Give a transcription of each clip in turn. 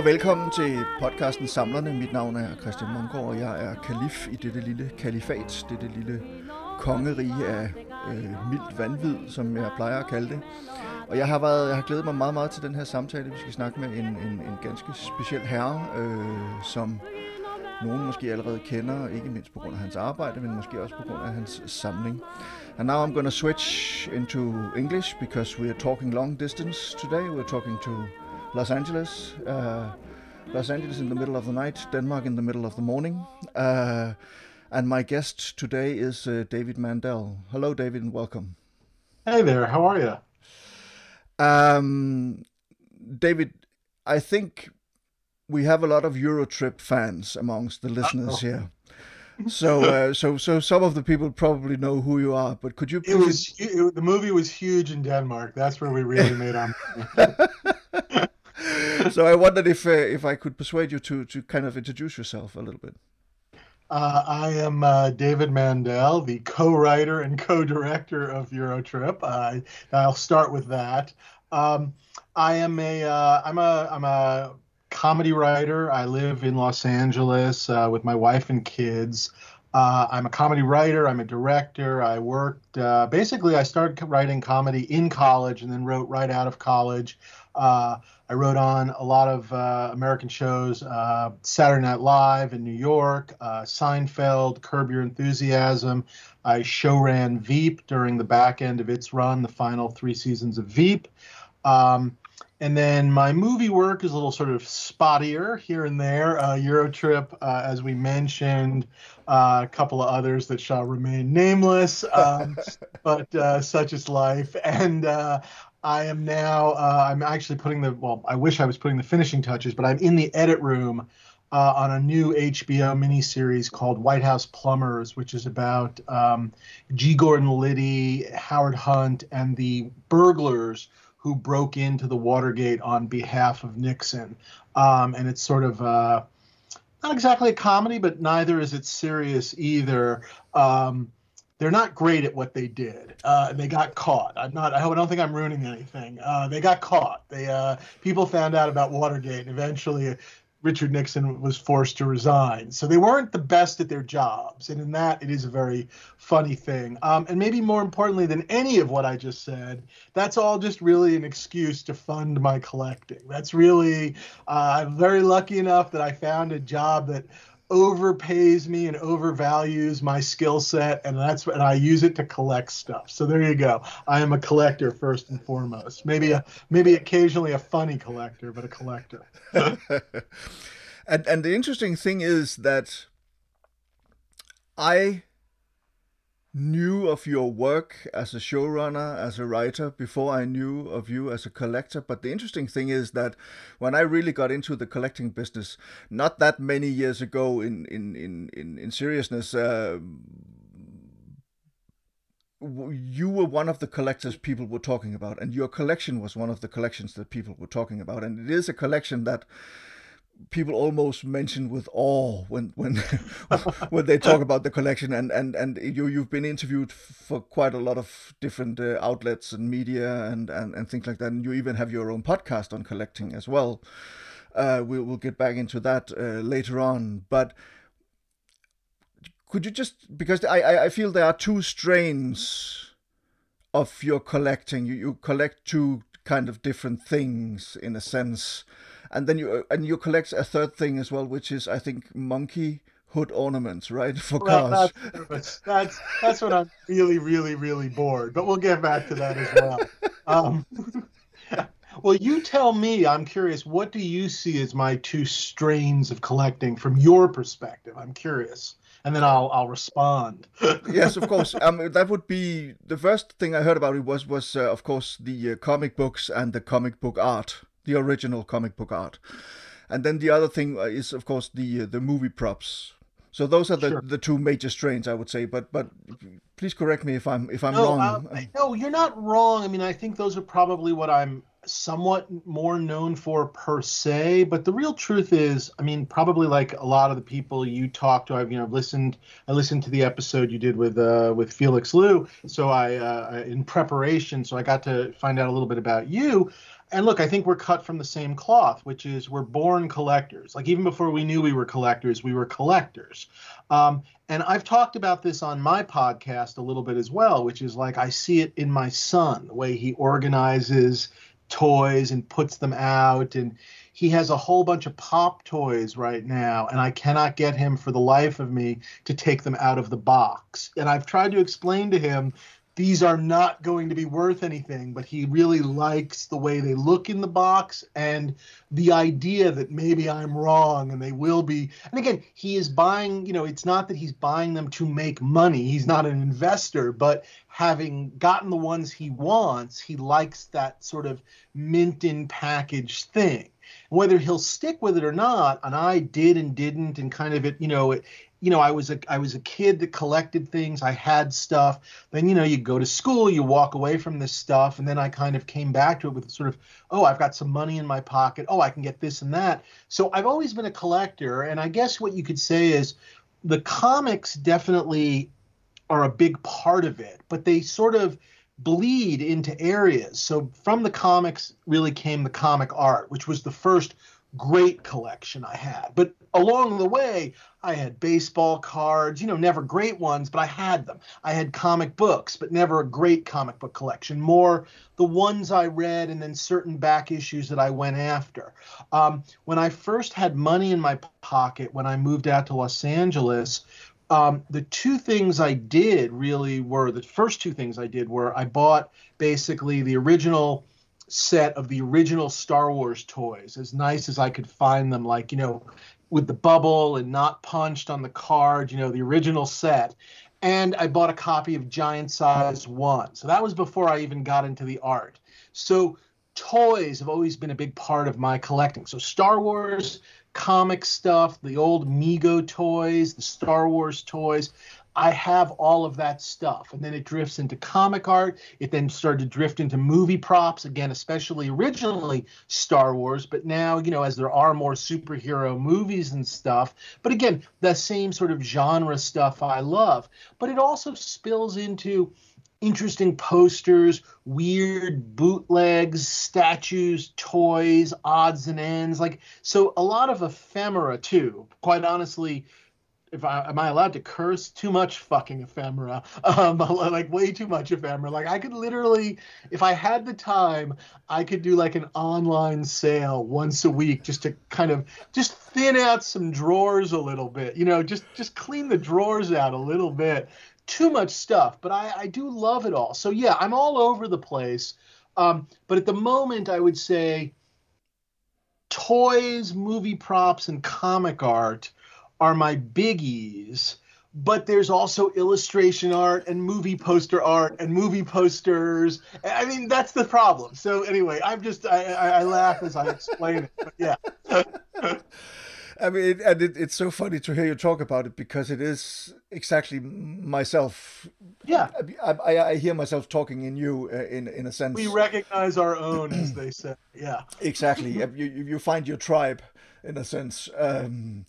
og velkommen til podcasten Samlerne. Mit navn er Christian Munggaard, og jeg er kalif i dette lille kalifat, dette lille kongerige af øh, mildt vanvid, som jeg plejer at kalde det. Og jeg har, været, jeg har glædet mig meget, meget til den her samtale. Vi skal snakke med en, en, en ganske speciel herre, øh, som nogen måske allerede kender, ikke mindst på grund af hans arbejde, men måske også på grund af hans samling. And now I'm going to switch into English because we are talking long distance today. We're talking to Los Angeles. Uh, Los Angeles in the middle of the night, Denmark in the middle of the morning. Uh, and my guest today is uh, David Mandel. Hello, David, and welcome. Hey there, how are you? Um, David, I think we have a lot of Eurotrip fans amongst the listeners Uh-oh. here. So, uh, so, so some of the people probably know who you are. But could you? It was it, the movie was huge in Denmark. That's where we really made our. so I wondered if uh, if I could persuade you to to kind of introduce yourself a little bit. Uh, I am uh, David Mandel, the co-writer and co-director of Eurotrip. I I'll start with that. Um, I am a uh, I'm a I'm a comedy writer. I live in Los Angeles uh, with my wife and kids. Uh, I'm a comedy writer. I'm a director. I worked uh, basically. I started writing comedy in college and then wrote right out of college. Uh, I wrote on a lot of uh, American shows, uh, Saturday Night Live in New York, uh, Seinfeld, Curb Your Enthusiasm. I show ran Veep during the back end of its run, the final three seasons of Veep. Um, and then my movie work is a little sort of spottier here and there. Uh, Eurotrip, uh, as we mentioned, uh, a couple of others that shall remain nameless, um, but uh, such is life. And uh, I am now, uh, I'm actually putting the, well, I wish I was putting the finishing touches, but I'm in the edit room uh, on a new HBO miniseries called White House Plumbers, which is about um, G. Gordon Liddy, Howard Hunt, and the burglars who broke into the Watergate on behalf of Nixon. Um, and it's sort of uh, not exactly a comedy, but neither is it serious either. Um, they're not great at what they did. Uh, and they got caught. I'm not. I don't think I'm ruining anything. Uh, they got caught. They uh, people found out about Watergate, and eventually Richard Nixon was forced to resign. So they weren't the best at their jobs, and in that, it is a very funny thing. Um, and maybe more importantly than any of what I just said, that's all just really an excuse to fund my collecting. That's really, uh, I'm very lucky enough that I found a job that overpays me and overvalues my skill set and that's what and I use it to collect stuff. So there you go. I am a collector first and foremost. Maybe a maybe occasionally a funny collector, but a collector. and and the interesting thing is that I knew of your work as a showrunner, as a writer, before I knew of you as a collector. But the interesting thing is that when I really got into the collecting business, not that many years ago, in in in in, in seriousness. Uh, you were one of the collectors people were talking about, and your collection was one of the collections that people were talking about, and it is a collection that people almost mention with awe when when when they talk about the collection. And and and you you've been interviewed for quite a lot of different uh, outlets and media and, and and things like that. And you even have your own podcast on collecting as well. Uh we'll, we'll get back into that uh, later on. But could you just because I I feel there are two strains of your collecting. You you collect two kind of different things in a sense and then you and you collect a third thing as well, which is I think monkey hood ornaments, right, for Well, cars. that's, that's that's when I'm really, really, really bored. But we'll get back to that as well. Um, well, you tell me. I'm curious. What do you see as my two strains of collecting from your perspective? I'm curious, and then I'll I'll respond. yes, of course. Um, that would be the first thing I heard about it was was uh, of course the uh, comic books and the comic book art, the original comic book art, and then the other thing uh, is of course the uh, the movie props. So those are the, Sure. the two major strains, I would say. But but please correct me if I'm if I'm no, wrong. um, no, you're not wrong. I mean, I think those are probably what I'm somewhat more known for per se, but the real truth is, I mean, probably like a lot of the people you talked to, I've you know listened. I listened to the episode you did with uh, with Felix Liu, so I uh, in preparation, so I got to find out a little bit about you. And look, I think we're cut from the same cloth, which is we're born collectors. Like even before we knew we were collectors, we were collectors. Um, and I've talked about this on my podcast a little bit as well, which is like I see it in my son, the way he organizes toys and puts them out and he has a whole bunch of pop toys right now and i cannot get him for the life of me to take them out of the box and i've tried to explain to him these are not going to be worth anything, but he really likes the way they look in the box and the idea that maybe I'm wrong and they will be. And again, he is buying, you know, it's not that he's buying them to make money. He's not an investor, but having gotten the ones he wants, he likes that sort of mint in package thing whether he'll stick with it or not and i did and didn't and kind of it you know it, you know, I was a I was a kid that collected things. I had stuff. Then you know, you go to school, you walk away from this stuff, and then I kind of came back to it with sort of, oh, I've got some money in my pocket. Oh, I can get this and that. So I've always been a collector, and I guess what you could say is the comics definitely are a big part of it, but they sort of bleed into areas. So from the comics really came the comic art, which was the first great collection I had. But along the way, I had baseball cards, you know, never great ones, but I had them. I had comic books, but never a great comic book collection. More the ones I read and then certain back issues that I went after. Um, when I first had money in my pocket when I moved out to Los Angeles, um, the two things I did really were the first two things I did were I bought basically the original set of the original Star Wars toys, as nice as I could find them, like, you know, with the bubble and not punched on the card, you know, the original set. And I bought a copy of Giant Size 1. So that was before I even got into the art. So toys have always been a big part of my collecting. So Star Wars, comic stuff, the old Mego toys, the Star Wars toys. I have all of that stuff. And then it drifts into comic art. It then started to drift into movie props, again, especially originally Star Wars, but now, you know, as there are more superhero movies and stuff. But again, the same sort of genre stuff I love. But it also spills into interesting posters, weird bootlegs, statues, toys, odds and ends. Like, so a lot of ephemera too. Quite honestly, if I am I allowed to curse too much fucking ephemera um like way too much ephemera like I could literally if I had the time I could do like an online sale once a week just to kind of just thin out some drawers a little bit you know just just clean the drawers out a little bit too much stuff but I I do love it all so yeah I'm all over the place um but at the moment I would say toys movie props and comic art are my biggies but there's also illustration art and movie poster art and movie posters. I mean, that's the problem. So anyway, I'm just I, I, I laugh as I explain it. But yeah. I mean, it, and it, it's so funny to hear you talk about it because it is exactly myself. Yeah, I, I, I hear myself talking in you uh, in in a sense. We recognize our own, as they say. Yeah, exactly. you you find your tribe in a sense. Um,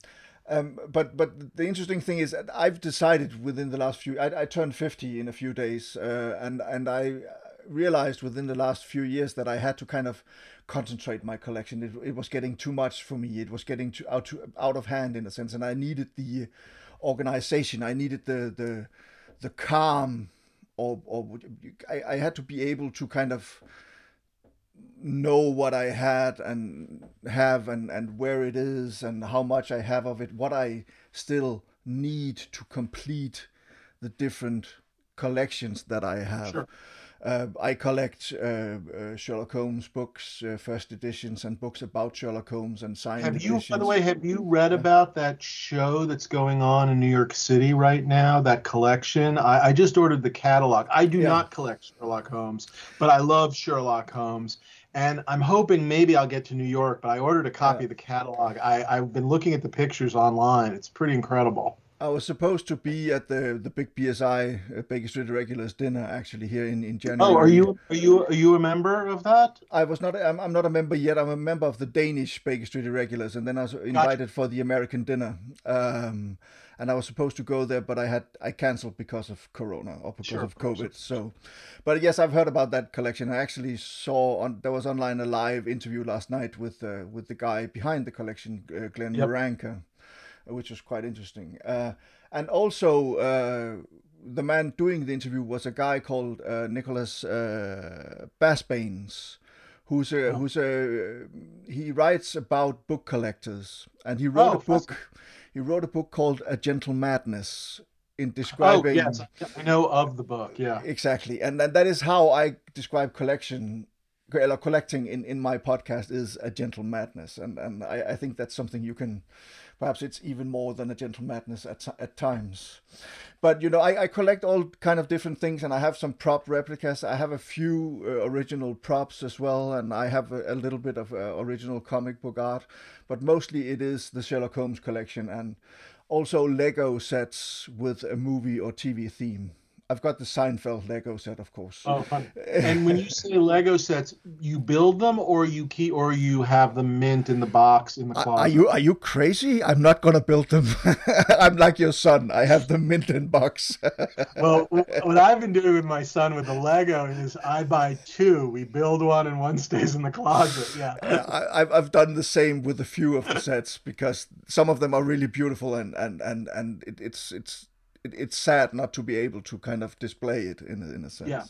um, but but the interesting thing is I've decided within the last few I, I turned 50 in a few days uh, and and I realized within the last few years that I had to kind of concentrate my collection it, it was getting too much for me it was getting too out to, out of hand in a sense and I needed the organization I needed the the the calm or or I, I had to be able to kind of know what I had and have and, and where it is and how much I have of it, what I still need to complete the different collections that I have. Sure. Uh, I collect uh, uh, Sherlock Holmes books, uh, first editions, and books about Sherlock Holmes and signed have you, editions. By the way, have you read about that show that's going on in New York City right now? That collection. I, I just ordered the catalog. I do yeah. not collect Sherlock Holmes, but I love Sherlock Holmes, and I'm hoping maybe I'll get to New York. But I ordered a copy yeah. of the catalog. I, I've been looking at the pictures online. It's pretty incredible. I was supposed to be at the the big BSI uh, Baker Street Irregulars dinner actually here in, in January. Oh, are you are you are you a member of that? I was not. I'm, I'm not a member yet. I'm a member of the Danish Baker Street Irregulars, and then I was invited gotcha. for the American dinner. Um, and I was supposed to go there, but I had I cancelled because of Corona or because sure, of COVID. So, but yes, I've heard about that collection. I actually saw on there was online a live interview last night with uh, with the guy behind the collection, uh, Glenn yep. Miranker which was quite interesting. Uh, and also, uh, the man doing the interview was a guy called uh, Nicholas uh, Basbanes, who's a, oh. who's a he writes about book collectors, and he wrote oh, a book. He wrote a book called A Gentle Madness in describing. Oh, yes, I know of the book. Yeah, exactly, and, and that is how I describe collection collecting in, in my podcast is a gentle madness and and I, I think that's something you can Perhaps it's even more than a gentle madness at, at times. But you know, I, I collect all kind of different things, and I have some prop replicas. I have a few uh, original props as well, and I have a, a little bit of uh, original comic book art. But mostly, it is the Sherlock Holmes collection, and also Lego sets with a movie or TV theme. I've got the Seinfeld Lego set, of course. Oh, fun! and when you say Lego sets, you build them, or you keep, or you have them mint in the box in the closet. Are you are you crazy? I'm not gonna build them. I'm like your son. I have the mint in box. well, what I've been doing with my son with the Lego is I buy two. We build one, and one stays in the closet. Yeah. I, I've done the same with a few of the sets because some of them are really beautiful, and and and and it, it's it's it, it's sad not to be able to kind of display it in a, in a sense. Yeah.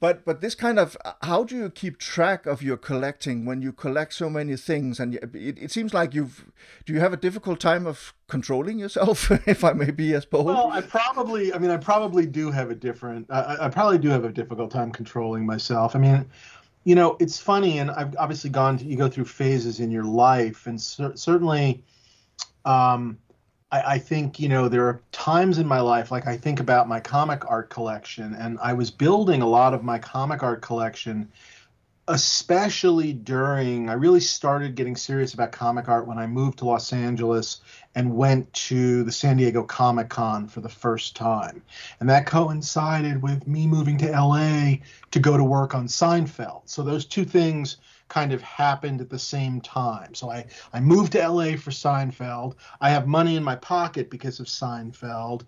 But but this kind of how do you keep track of your collecting when you collect so many things and it, it seems like you've do you have a difficult time of controlling yourself if I may be as bold? Well, I probably I mean I probably do have a different I, I probably do have a difficult time controlling myself. I mean you know it's funny and I've obviously gone to, you go through phases in your life and cer- certainly um I, I think you know there are times in my life like I think about my comic art collection, and I was building a lot of my comic art collection especially during I really started getting serious about comic art when I moved to Los Angeles and went to the San Diego Comic Con for the first time. And that coincided with me moving to LA to go to work on Seinfeld. So those two things kind of happened at the same time. So I, I moved to LA for Seinfeld. I have money in my pocket because of Seinfeld.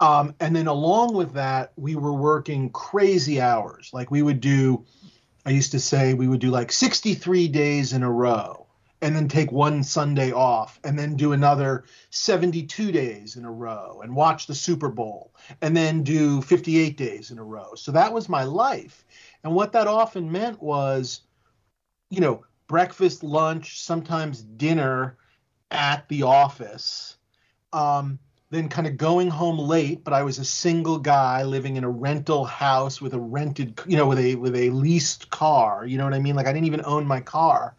Um, and then along with that, we were working crazy hours. Like we would do, I used to say we would do like 63 days in a row and then take one Sunday off and then do another 72 days in a row and watch the Super Bowl and then do 58 days in a row. So that was my life. And what that often meant was you know, breakfast, lunch, sometimes dinner at the office. Um, then kind of going home late, but I was a single guy living in a rental house with a rented, you know, with a with a leased car. You know what I mean? Like I didn't even own my car,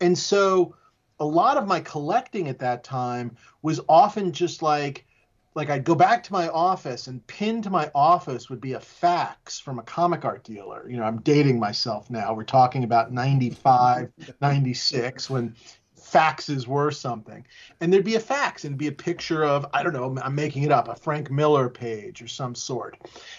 and so a lot of my collecting at that time was often just like like I'd go back to my office and pinned to my office would be a fax from a comic art dealer. You know, I'm dating myself now. We're talking about 95, 96 when faxes were something. And there'd be a fax and be a picture of, I don't know, I'm making it up, a Frank Miller page or some sort.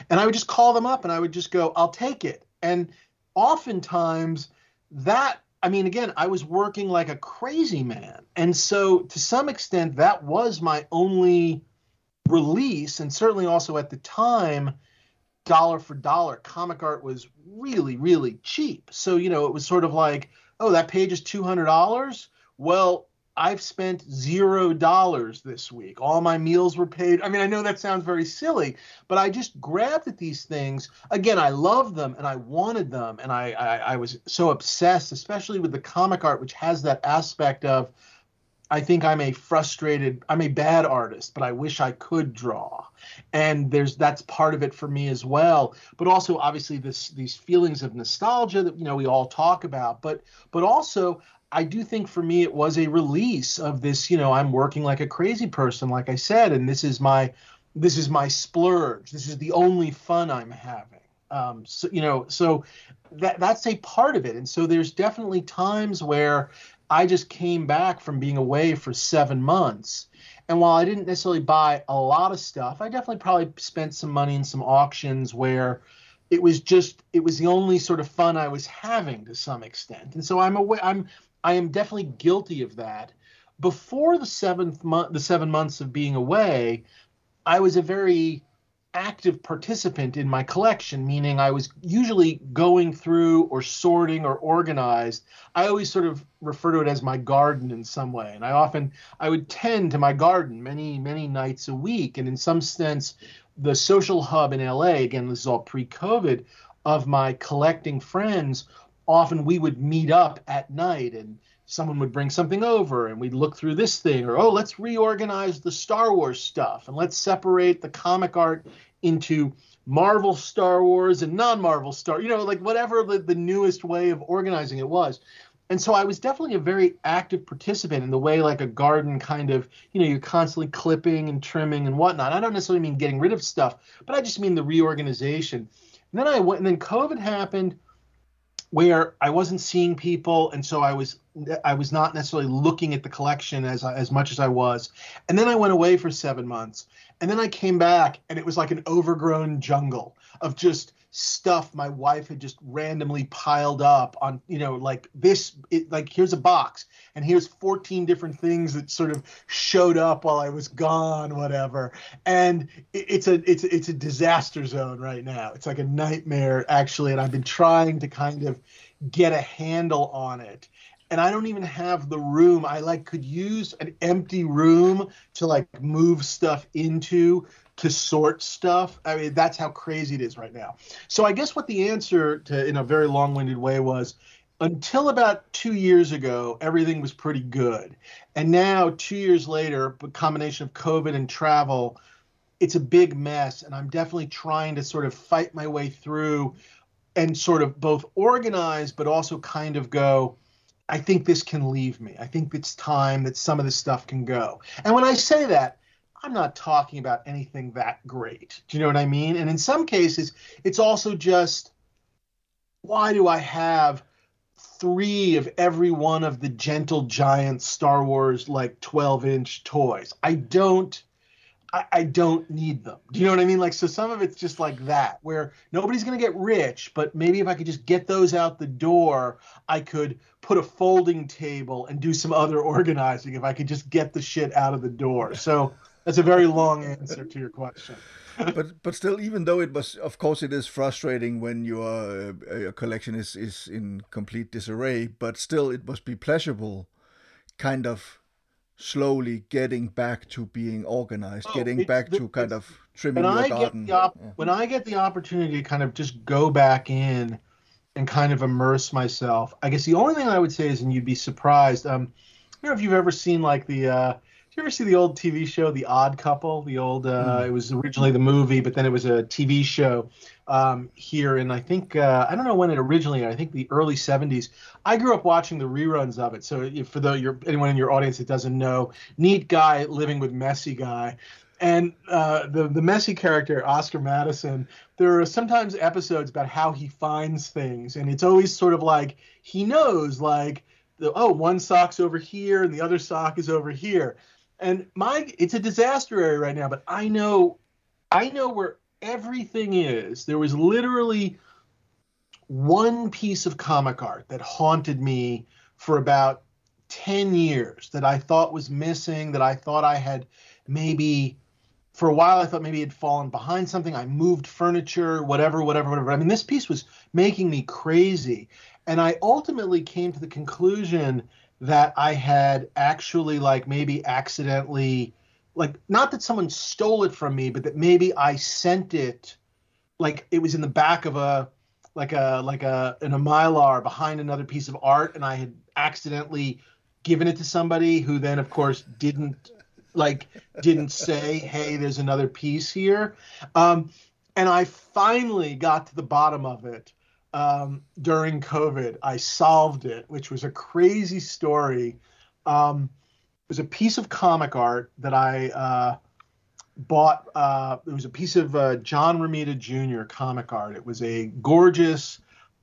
And I would just call them up and I would just go, I'll take it. And oftentimes that I mean, again, I was working like a crazy man. And so to some extent, that was my only release, and certainly also at the time, dollar for dollar, comic art was really, really cheap. So, you know, it was sort of like, oh, that page is $200. Well, I've spent zero dollars this week. All my meals were paid. I mean, I know that sounds very silly, but I just grabbed at these things. Again, I loved them and I wanted them, and I, I, I was so obsessed, especially with the comic art, which has that aspect of I think I'm a frustrated, I'm a bad artist, but I wish I could draw. And there's that's part of it for me as well. But also obviously this these feelings of nostalgia that you know we all talk about. But but also I do think for me it was a release of this, you know, I'm working like a crazy person, like I said, and this is my this is my splurge. This is the only fun I'm having. Um, so you know, so that that's a part of it. And so there's definitely times where I just came back from being away for seven months. And while I didn't necessarily buy a lot of stuff, I definitely probably spent some money in some auctions where it was just it was the only sort of fun I was having to some extent. And so I'm aware I'm I am definitely guilty of that. Before the seventh month the seven months of being away, I was a very active participant in my collection, meaning I was usually going through or sorting or organized. I always sort of refer to it as my garden in some way. And I often I would tend to my garden many, many nights a week. And in some sense, the social hub in LA, again, this is all pre-COVID, of my collecting friends, often we would meet up at night and someone would bring something over and we'd look through this thing or oh let's reorganize the star wars stuff and let's separate the comic art into marvel star wars and non-marvel star you know like whatever the, the newest way of organizing it was. And so i was definitely a very active participant in the way like a garden kind of you know you're constantly clipping and trimming and whatnot. I don't necessarily mean getting rid of stuff but i just mean the reorganization. And then i went and then covid happened where I wasn't seeing people, and so I was I was not necessarily looking at the collection as as much as I was. And then I went away for seven months, and then I came back, and it was like an overgrown jungle of just stuff my wife had just randomly piled up on you know like this it, like here's a box and here's 14 different things that sort of showed up while I was gone whatever. And it, it's a it's it's a disaster zone right now. It's like a nightmare actually and I've been trying to kind of get a handle on it. And I don't even have the room. I like could use an empty room to like move stuff into to sort stuff. I mean, that's how crazy it is right now. So I guess what the answer to in a very long-winded way was until about two years ago, everything was pretty good. And now, two years later, a combination of COVID and travel, it's a big mess. And I'm definitely trying to sort of fight my way through and sort of both organize, but also kind of go, I think this can leave me. I think it's time that some of this stuff can go. And when I say that, I'm not talking about anything that great. Do you know what I mean? And in some cases, it's also just why do I have three of every one of the gentle giant Star Wars like 12 inch toys? I don't. I, I don't need them. Do you know what I mean? Like, so some of it's just like that, where nobody's going to get rich, but maybe if I could just get those out the door, I could put a folding table and do some other organizing if I could just get the shit out of the door. So that's a very long answer to your question. but but still, even though it was, of course, it is frustrating when your uh, your collection is is in complete disarray. But still, it must be pleasurable, kind of slowly getting back to being organized, oh, getting back the, to kind of trimming your I garden. Op- yeah. When I get the opportunity to kind of just go back in and kind of immerse myself, I guess the only thing I would say is, and you'd be surprised. Um, I don't know if you've ever seen like the. Uh, you ever see the old TV show The Odd Couple? The old uh, mm. it was originally the movie, but then it was a TV show um, here And I think uh, I don't know when it originally. I think the early '70s. I grew up watching the reruns of it. So for the your anyone in your audience that doesn't know, neat guy living with messy guy. And uh, the the messy character Oscar Madison, there are sometimes episodes about how he finds things, and it's always sort of like he knows, like the, oh one sock's over here and the other sock is over here and my it's a disaster area right now but i know i know where everything is. There was literally one piece of comic art that haunted me for about 10 years that i thought was missing that i thought i had maybe for a while i thought maybe it had fallen behind something. I moved furniture whatever whatever whatever. I mean this piece was making me crazy. And i ultimately came to the conclusion that I had actually like maybe accidentally like not that someone stole it from me, but that maybe I sent it like it was in the back of a like a like a in a mylar behind another piece of art and I had accidentally given it to somebody who then of course didn't like didn't say hey there's another piece here. Um, and I finally got to the bottom of it um, during COVID. I solved it, which was a crazy story. Um, it was a piece of comic art that I uh, bought. Uh, it was a piece of uh, John Romita Jr. comic art. It was a gorgeous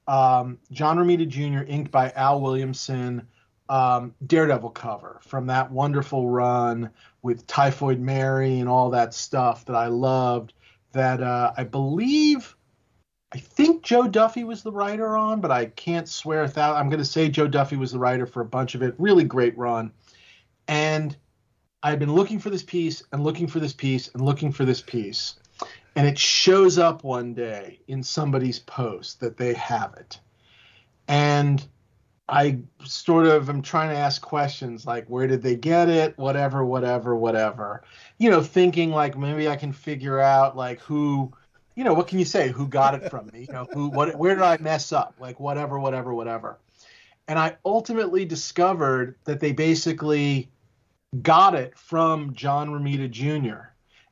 um, John Romita Jr. inked by Al Williamson um, Daredevil cover from that wonderful run with Typhoid Mary and all that stuff that I loved. That uh, I believe, I think Joe Duffy was the writer on, but I can't swear that. I'm going to say Joe Duffy was the writer for a bunch of it. Really great run. And I've been looking for this piece and looking for this piece and looking for this piece. And it shows up one day in somebody's post that they have it. And I sort of am trying to ask questions like where did they get it, whatever, whatever, whatever. You know, thinking like maybe I can figure out like who, you know, what can you say? Who got it from me? You know, who, what, where did I mess up? Like whatever, whatever, whatever. And I ultimately discovered that they basically got it from John Romita Jr.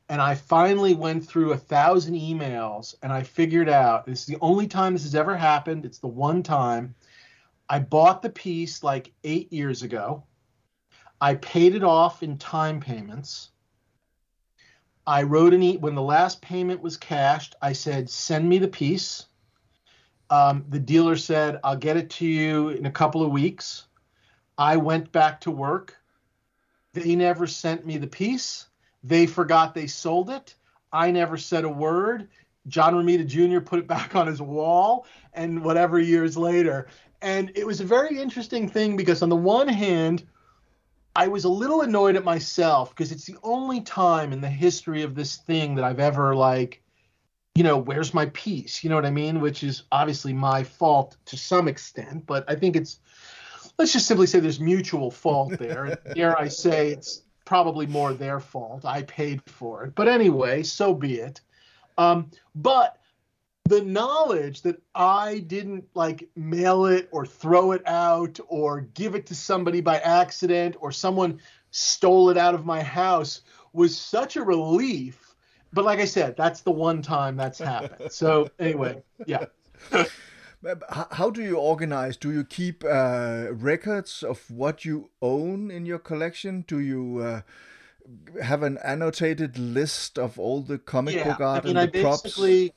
And I finally went through a thousand emails and I figured out this is the only time this has ever happened. It's the one time I bought the piece like eight years ago. I paid it off in time payments. I wrote an e when the last payment was cashed. I said, "Send me the piece." Um, the dealer said, "I'll get it to you in a couple of weeks." I went back to work. They never sent me the piece. They forgot they sold it. I never said a word. John Romita Jr. put it back on his wall, and whatever years later, and it was a very interesting thing because on the one hand i was a little annoyed at myself because it's the only time in the history of this thing that i've ever like you know where's my piece you know what i mean? Which is obviously my fault to some extent but i think it's let's just simply say there's mutual fault there. And dare i say it's probably more their fault. I paid for it. But anyway so be it. Um, but the knowledge that I didn't like mail it or throw it out or give it to somebody by accident or someone stole it out of my house was such a relief. But like I said, that's the one time that's happened. So anyway, yeah. How do you organize? Do you keep uh, records of what you own in your collection? Do you uh, have an annotated list of all the comic yeah, book art I mean, and the I props? Basically,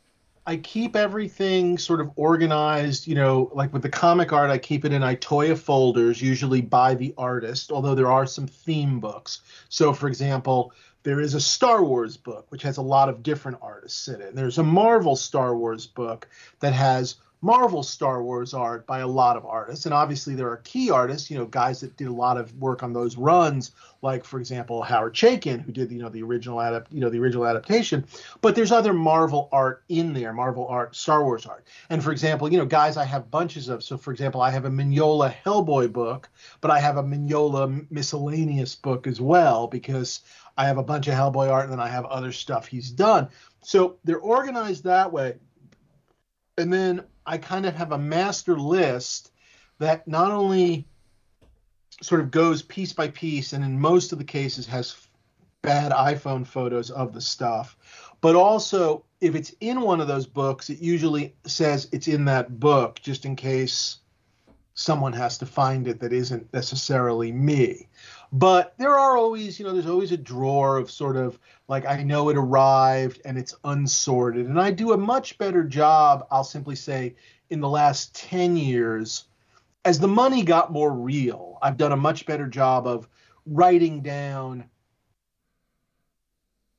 I keep everything sort of organized, you know, like with the comic art, I keep it in Itoya folders, usually by the artist, although there are some theme books. So, for example, there is a Star Wars book, which has a lot of different artists in it. There's a Marvel Star Wars book that has Marvel Star Wars art by a lot of artists, and obviously there are key artists, you know, guys that did a lot of work on those runs, like for example Howard Chaykin, who did you know the original adapt, you know, the original adaptation. But there's other Marvel art in there, Marvel art, Star Wars art, and for example, you know, guys I have bunches of. So for example, I have a Mignola Hellboy book, but I have a Mignola miscellaneous book as well because I have a bunch of Hellboy art and then I have other stuff he's done. So they're organized that way. And then I kind of have a master list that not only sort of goes piece by piece and in most of the cases has bad iPhone photos of the stuff, but also if it's in one of those books, it usually says it's in that book just in case someone has to find it that isn't necessarily me. But there are always, you know, there's always a drawer of sort of like I know it arrived and it's unsorted. And I do a much better job, I'll simply say, in the last 10 years as the money got more real. I've done a much better job of writing down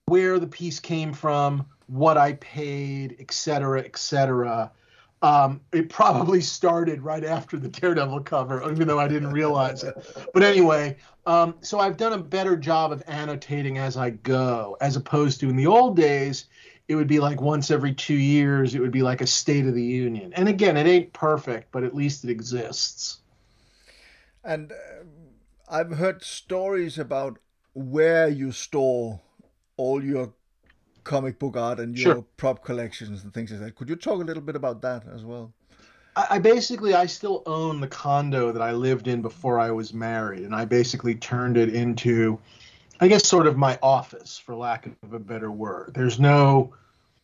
where the piece came from, what I paid, et cetera, et cetera. Um, it probably started right after the Daredevil cover, even though I didn't realize it. But anyway, um, so I've done a better job of annotating as I go, as opposed to in the old days, it would be like once every two years, it would be like a State of the Union. And again, it ain't perfect, but at least it exists. And uh, I've heard stories about where you store all your comic book art and your Sure. prop collections and things like that. Could you talk a little bit about that as well? I, I basically I still own the condo that I lived in before I was married, and I basically turned it into, I guess, sort of my office, for lack of a better word. There's no,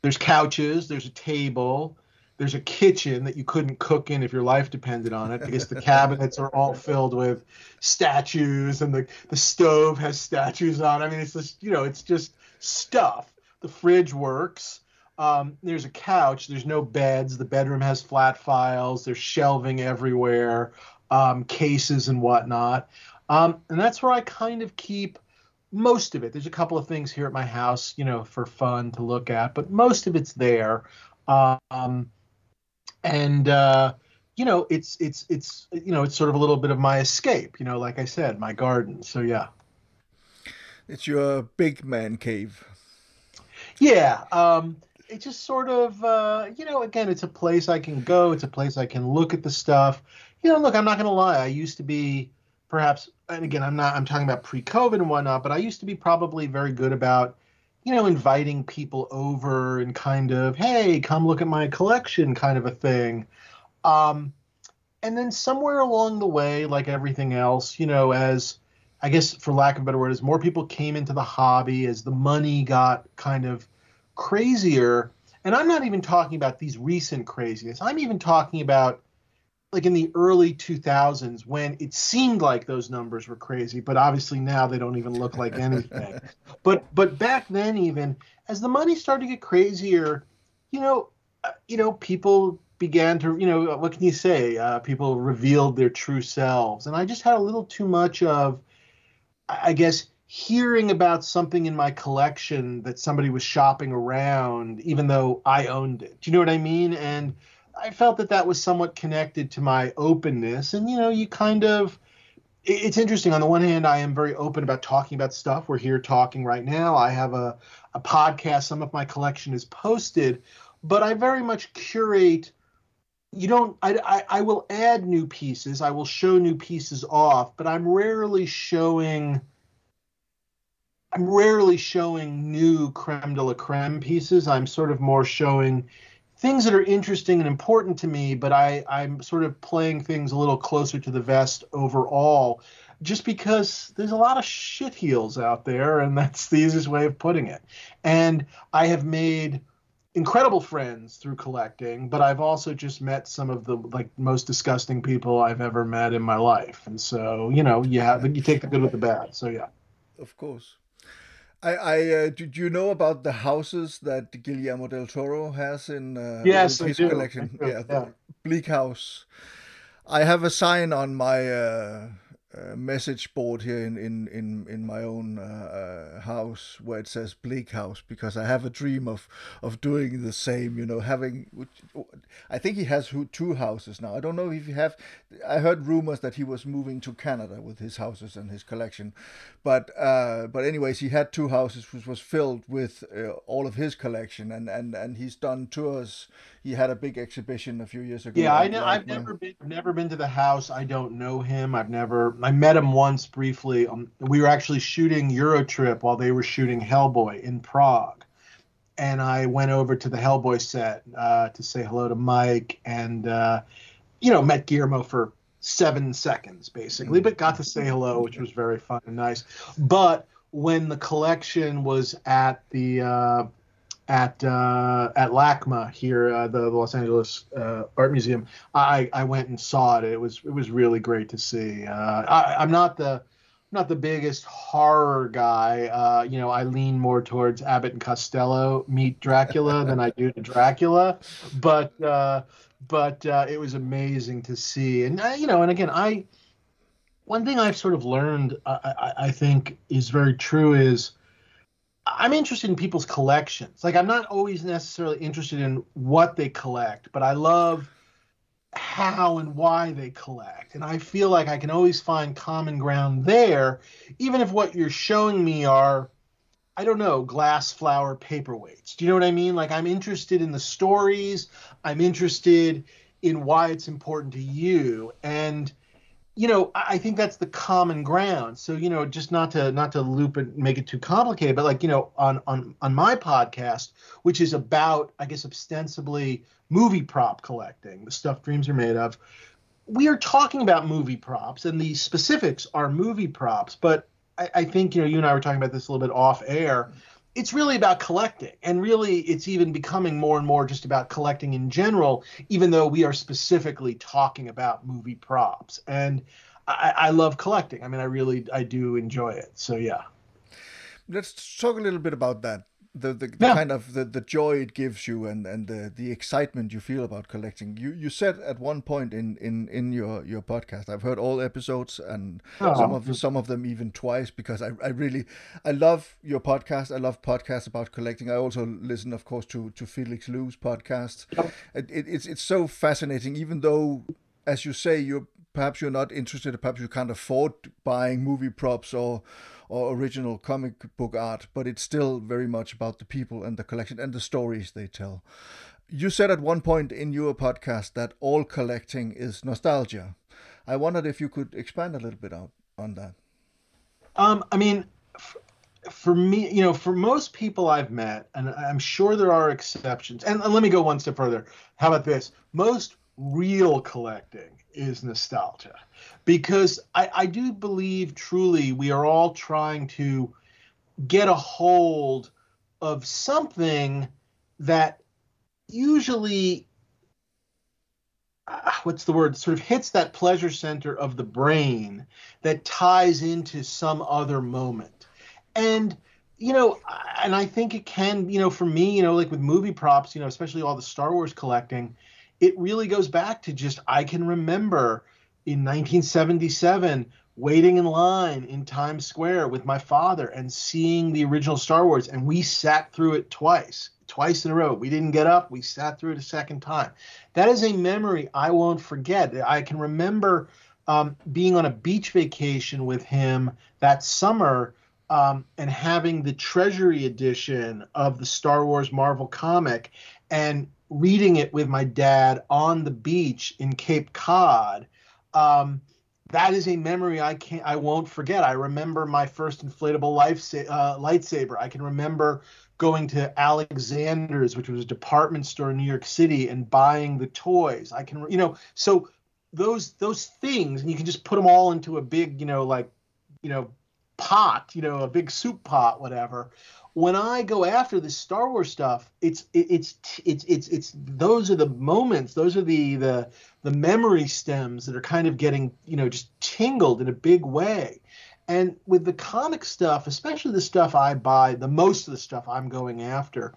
there's couches, there's a table, there's a kitchen that you couldn't cook in if your life depended on it, because the cabinets are all filled with statues, and the the stove has statues on. it. I mean, it's just you know, it's just stuff. The fridge works. um, there's a couch. There's no beds. The bedroom has flat files. There's shelving everywhere, um, cases and whatnot. Um, and that's where I kind of keep most of it. There's a couple of things here at my house, you know, for fun to look at, but most of it's there. Um, and uh, you know, it's it's it's you know, it's sort of a little bit of my escape. You know, like I said, my garden. So yeah. It's your big man cave. Yeah. Um, it just sort of, uh, you know, again, it's a place I can go. It's a place I can look at the stuff. You know, look, I'm not to lie. I used to be perhaps, and again, I'm not, I'm talking about pre COVID and whatnot, but I used to be probably very good about, you know, inviting people over and kind of, hey, come look at my collection kind of a thing. Um, and then somewhere along the way, like everything else, you know, as, I guess for lack of a better word, as more people came into the hobby, as the money got kind of crazier, and I'm not even talking about these recent craziness. I'm even talking about like in the early 2000s when it seemed like those numbers were crazy, but obviously now they don't even look like anything. but but back then even as the money started to get crazier, you know, uh, you know, people began to, you know, what can you say? Uh, people revealed their true selves, and I just had a little too much of I guess hearing about something in my collection that somebody was shopping around, even though I owned it. Do you know what I mean? And I felt that that was somewhat connected to my openness. And, you know, you kind of, it's interesting. On the one hand, I am very open about talking about stuff. We're here talking right now. I have a, a podcast. Some of my collection is posted, but I very much curate you don't I, I, I will add new pieces. I will show new pieces off but i'm rarely showing i'm rarely showing new creme de la creme pieces. I'm sort of more showing things that are interesting and important to me but i i'm sort of playing things a little closer to the vest overall just because there's a lot of shit heels out there and that's the easiest way of putting it. And i have made incredible friends through collecting, but I've also just met some of the like most disgusting people I've ever met in my life. And so, you know, you have you take the good with the bad. So yeah. Of course. I, I uh, did you know about the houses that Guillermo del Toro has in uh, yes, his collection? Yeah, yeah, Bleak House. I have a sign on my uh, message board here in in in, in my own uh, uh, house where it says bleak house because I have a dream of of doing the same you know having I think he has two houses now. I don't know if he have I heard rumors that he was moving to Canada with his houses and his collection but uh, but anyways he had two houses which was filled with uh, all of his collection and and and he's done tours he had a big exhibition a few years ago yeah I know, I've never been never been to the house I don't know him I've never I met him once briefly. Um, we were actually shooting Eurotrip while they were shooting Hellboy in Prague, and I went over to the Hellboy set uh, to say hello to Mike, and uh, you know met Guillermo for seven seconds basically, but got to say hello, which was very fun and nice. But when the collection was at the uh, at uh, at LACMA here, uh, the, the, Los Angeles uh, Art Museum. I, I went and saw it. It was it was really great to see. Uh, I, am not the not the biggest horror guy. Uh, you know, I lean more towards Abbott and Costello meet Dracula than I do to Dracula. But uh, but it was amazing to see. And you know, and again, I one thing I've sort of learned, I, I, I think, is very true is I'm interested in people's collections. Like I'm not always necessarily interested in what they collect, but I love how and why they collect. And I feel like I can always find common ground there, even if what you're showing me are, I don't know, glass flower paperweights. Do you know what I mean? Like I'm interested in the stories, I'm interested in why it's important to you. And you know, I think that's the common ground. So, you know, just not to not to loop and make it too complicated, but like, you know, on on on my podcast, which is about, I guess, ostensibly movie prop collecting, the stuff dreams are made of, we are talking about movie props, and the specifics are movie props. But I, I think, you know, you and I were talking about this a little bit off air it's really about collecting and really it's even becoming more and more just about collecting in general even though we are specifically talking about movie props. And I, I, love collecting. I mean i really i do enjoy it. So yeah. Let's talk a little bit about that the the, the yeah. kind of the, the joy it gives you and and the, the excitement you feel about collecting you you said at one point in in in your your podcast i've heard all episodes and oh. some of some of them even twice because i i really i love your podcast i love podcasts about collecting i also listen of course to to felix Liu's podcast yep. it, it, it's it's so fascinating even though as you say you're perhaps you're not interested perhaps you can't afford buying movie props or or original comic book art, but it's still very much about the people and the collection and the stories they tell. You said at one point in your podcast that all collecting is nostalgia. I wondered if you could expand a little bit out on that. Um, I mean, for me, you know, for most people I've met, and I'm sure there are exceptions, and, and let me go one step further. How about this? Most real collecting is nostalgia because I, I do believe truly we are all trying to get a hold of something that usually uh, what's the word sort of hits that pleasure center of the brain that ties into some other moment. And you know and i think it can you know for me you know like with movie props you know especially all the star wars collecting it really goes back to just I can remember in 1977 waiting in line in Times Square with my father and seeing the original Star Wars and we sat through it twice twice in a row we didn't get up we sat through it a second time that is a memory I won't forget I can remember um, being on a beach vacation with him that summer um, and having the Treasury edition of the Star Wars Marvel comic and reading it with my dad on the beach in Cape Cod. Um, that is a memory I can't, I won't forget. I remember my first inflatable life uh, lightsaber. I can remember going to Alexander's, which was a department store in New York City, and buying the toys. I can, you know, so those those things, and you can just put them all into a big, you know, like, you know, pot, you know, a big soup pot, whatever when I go after this Star Wars stuff, it's it's it's it's it's those are the moments, those are the the the memory stems that are kind of getting you know just tingled in a big way. And with the comic stuff, especially the stuff I buy, the most of the stuff I'm going after,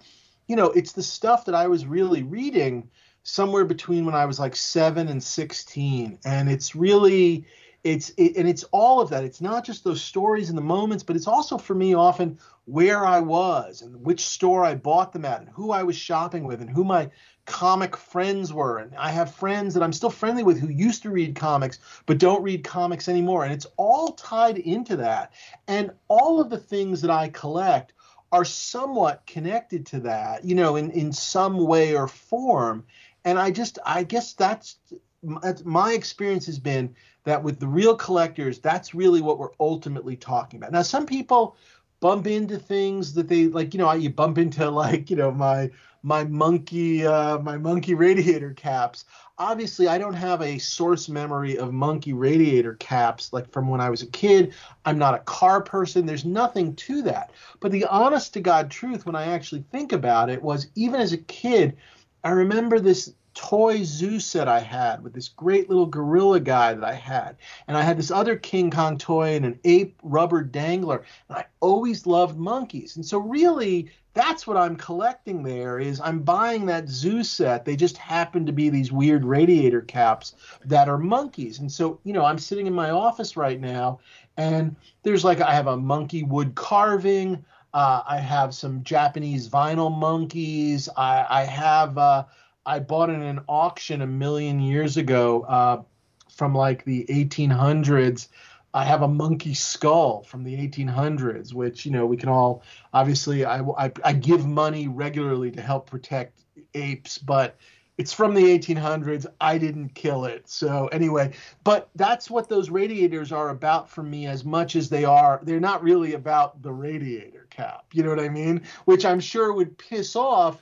you know, it's the stuff that I was really reading somewhere between when I was like seven and sixteen, and it's really it's it, and it's all of that. It's not just those stories and the moments but it's also for me often where i was and which store i bought them at and who i was shopping with and who my comic friends were. And i have friends that i'm still friendly with who used to read comics but don't read comics anymore. And it's all tied into that. And all of the things that i collect are somewhat connected to that you know in in some way or form. And i just i guess that's my experience has been that with the real collectors, that's really what we're ultimately talking about. Now, some people bump into things that they like, you know, you bump into like, you know, my my monkey uh, my monkey radiator caps. Obviously, I don't have a source memory of monkey radiator caps like from when I was a kid. I'm not a car person. There's nothing to that. But the honest to God truth, when I actually think about it, was even as a kid, I remember this toy zoo set I had with this great little gorilla guy that I had. And I had this other King Kong toy and an ape rubber dangler. And I always loved monkeys. And so really that's what I'm collecting there is I'm buying that zoo set. They just happen to be these weird radiator caps that are monkeys. And so, you know, I'm sitting in my office right now and there's like I have a monkey wood carving. Uh, I have some Japanese vinyl monkeys. I, I have uh, I bought in an auction a million years ago uh, from like the 1800s. I have a monkey skull from the 1800s, which you know we can all obviously. I, I, I give money regularly to help protect apes, but it's from the 1800s. I didn't kill it. So anyway, but that's what those radiators are about for me as much as they are. They're not really about the radiator cap. You know what I mean? Which I'm sure would piss off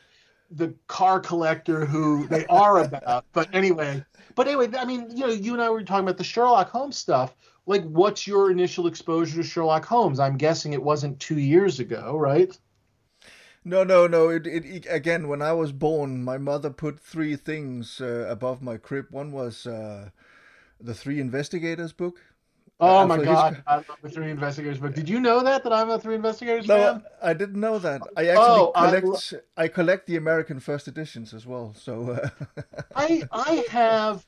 the car collector who they are about. but anyway, but anyway, I mean, you know, you and I were talking about the Sherlock Holmes stuff. Like, what's your initial exposure to Sherlock Holmes? I'm guessing it wasn't two years ago, right? No, no, no. It, it, it again. When I was born, my mother put three things uh, above my crib. One was uh, the Three Investigators book, Oh my God! I love the Three Investigators book. Did you know that that I'm a Three Investigators fan? no, fan? I didn't know that. I actually oh, collect. I, I, collect the American first editions as well. So uh... I I have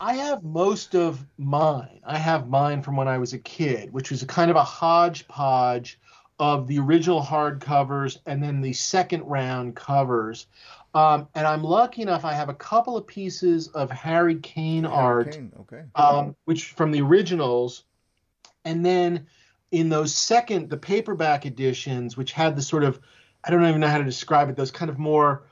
I have most of mine. I have mine from when I was a kid, which was a kind of a hodgepodge of the original hardcovers and then the second round covers. Um, and I'm lucky enough; I have a couple of pieces of Harry Kane Harry art, Kane. Okay. Um, which from the originals and then in those second, the paperback editions, which had the sort of, I don't even know how to describe it, those kind of more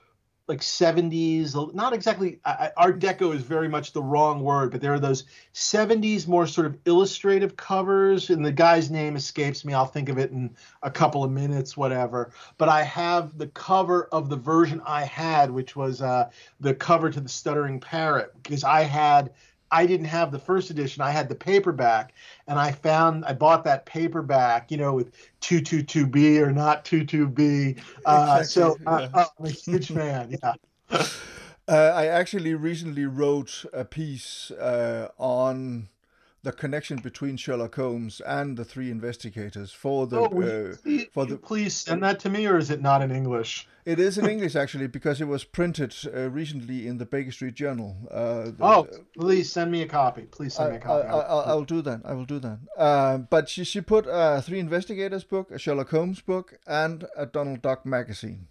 like 70s, not exactly, Art Deco is very much the wrong word, but there are those 70s more sort of illustrative covers, and the guy's name escapes me. I'll think of it in a couple of minutes, whatever. But I have the cover of the version I had, which was uh, the cover to the Stuttering Parrot, because I had I didn't have the first edition. I had the paperback, and I found I bought that paperback, you know, with 222B or not 22B. Uh, exactly. So uh, yeah. I'm a huge fan. Yeah. Uh, I actually recently wrote a piece uh, on the connection between Sherlock Holmes and the three investigators for the oh, uh, for the. Please send that to me, or is it not in English? It is in English actually because it was printed uh, recently in the Baker Street Journal. Uh, oh, please send me a copy. Please send I, me a copy. I, will do that. I will do that. Uh, but she she put a three investigators book, a Sherlock Holmes book, and a Donald Duck magazine.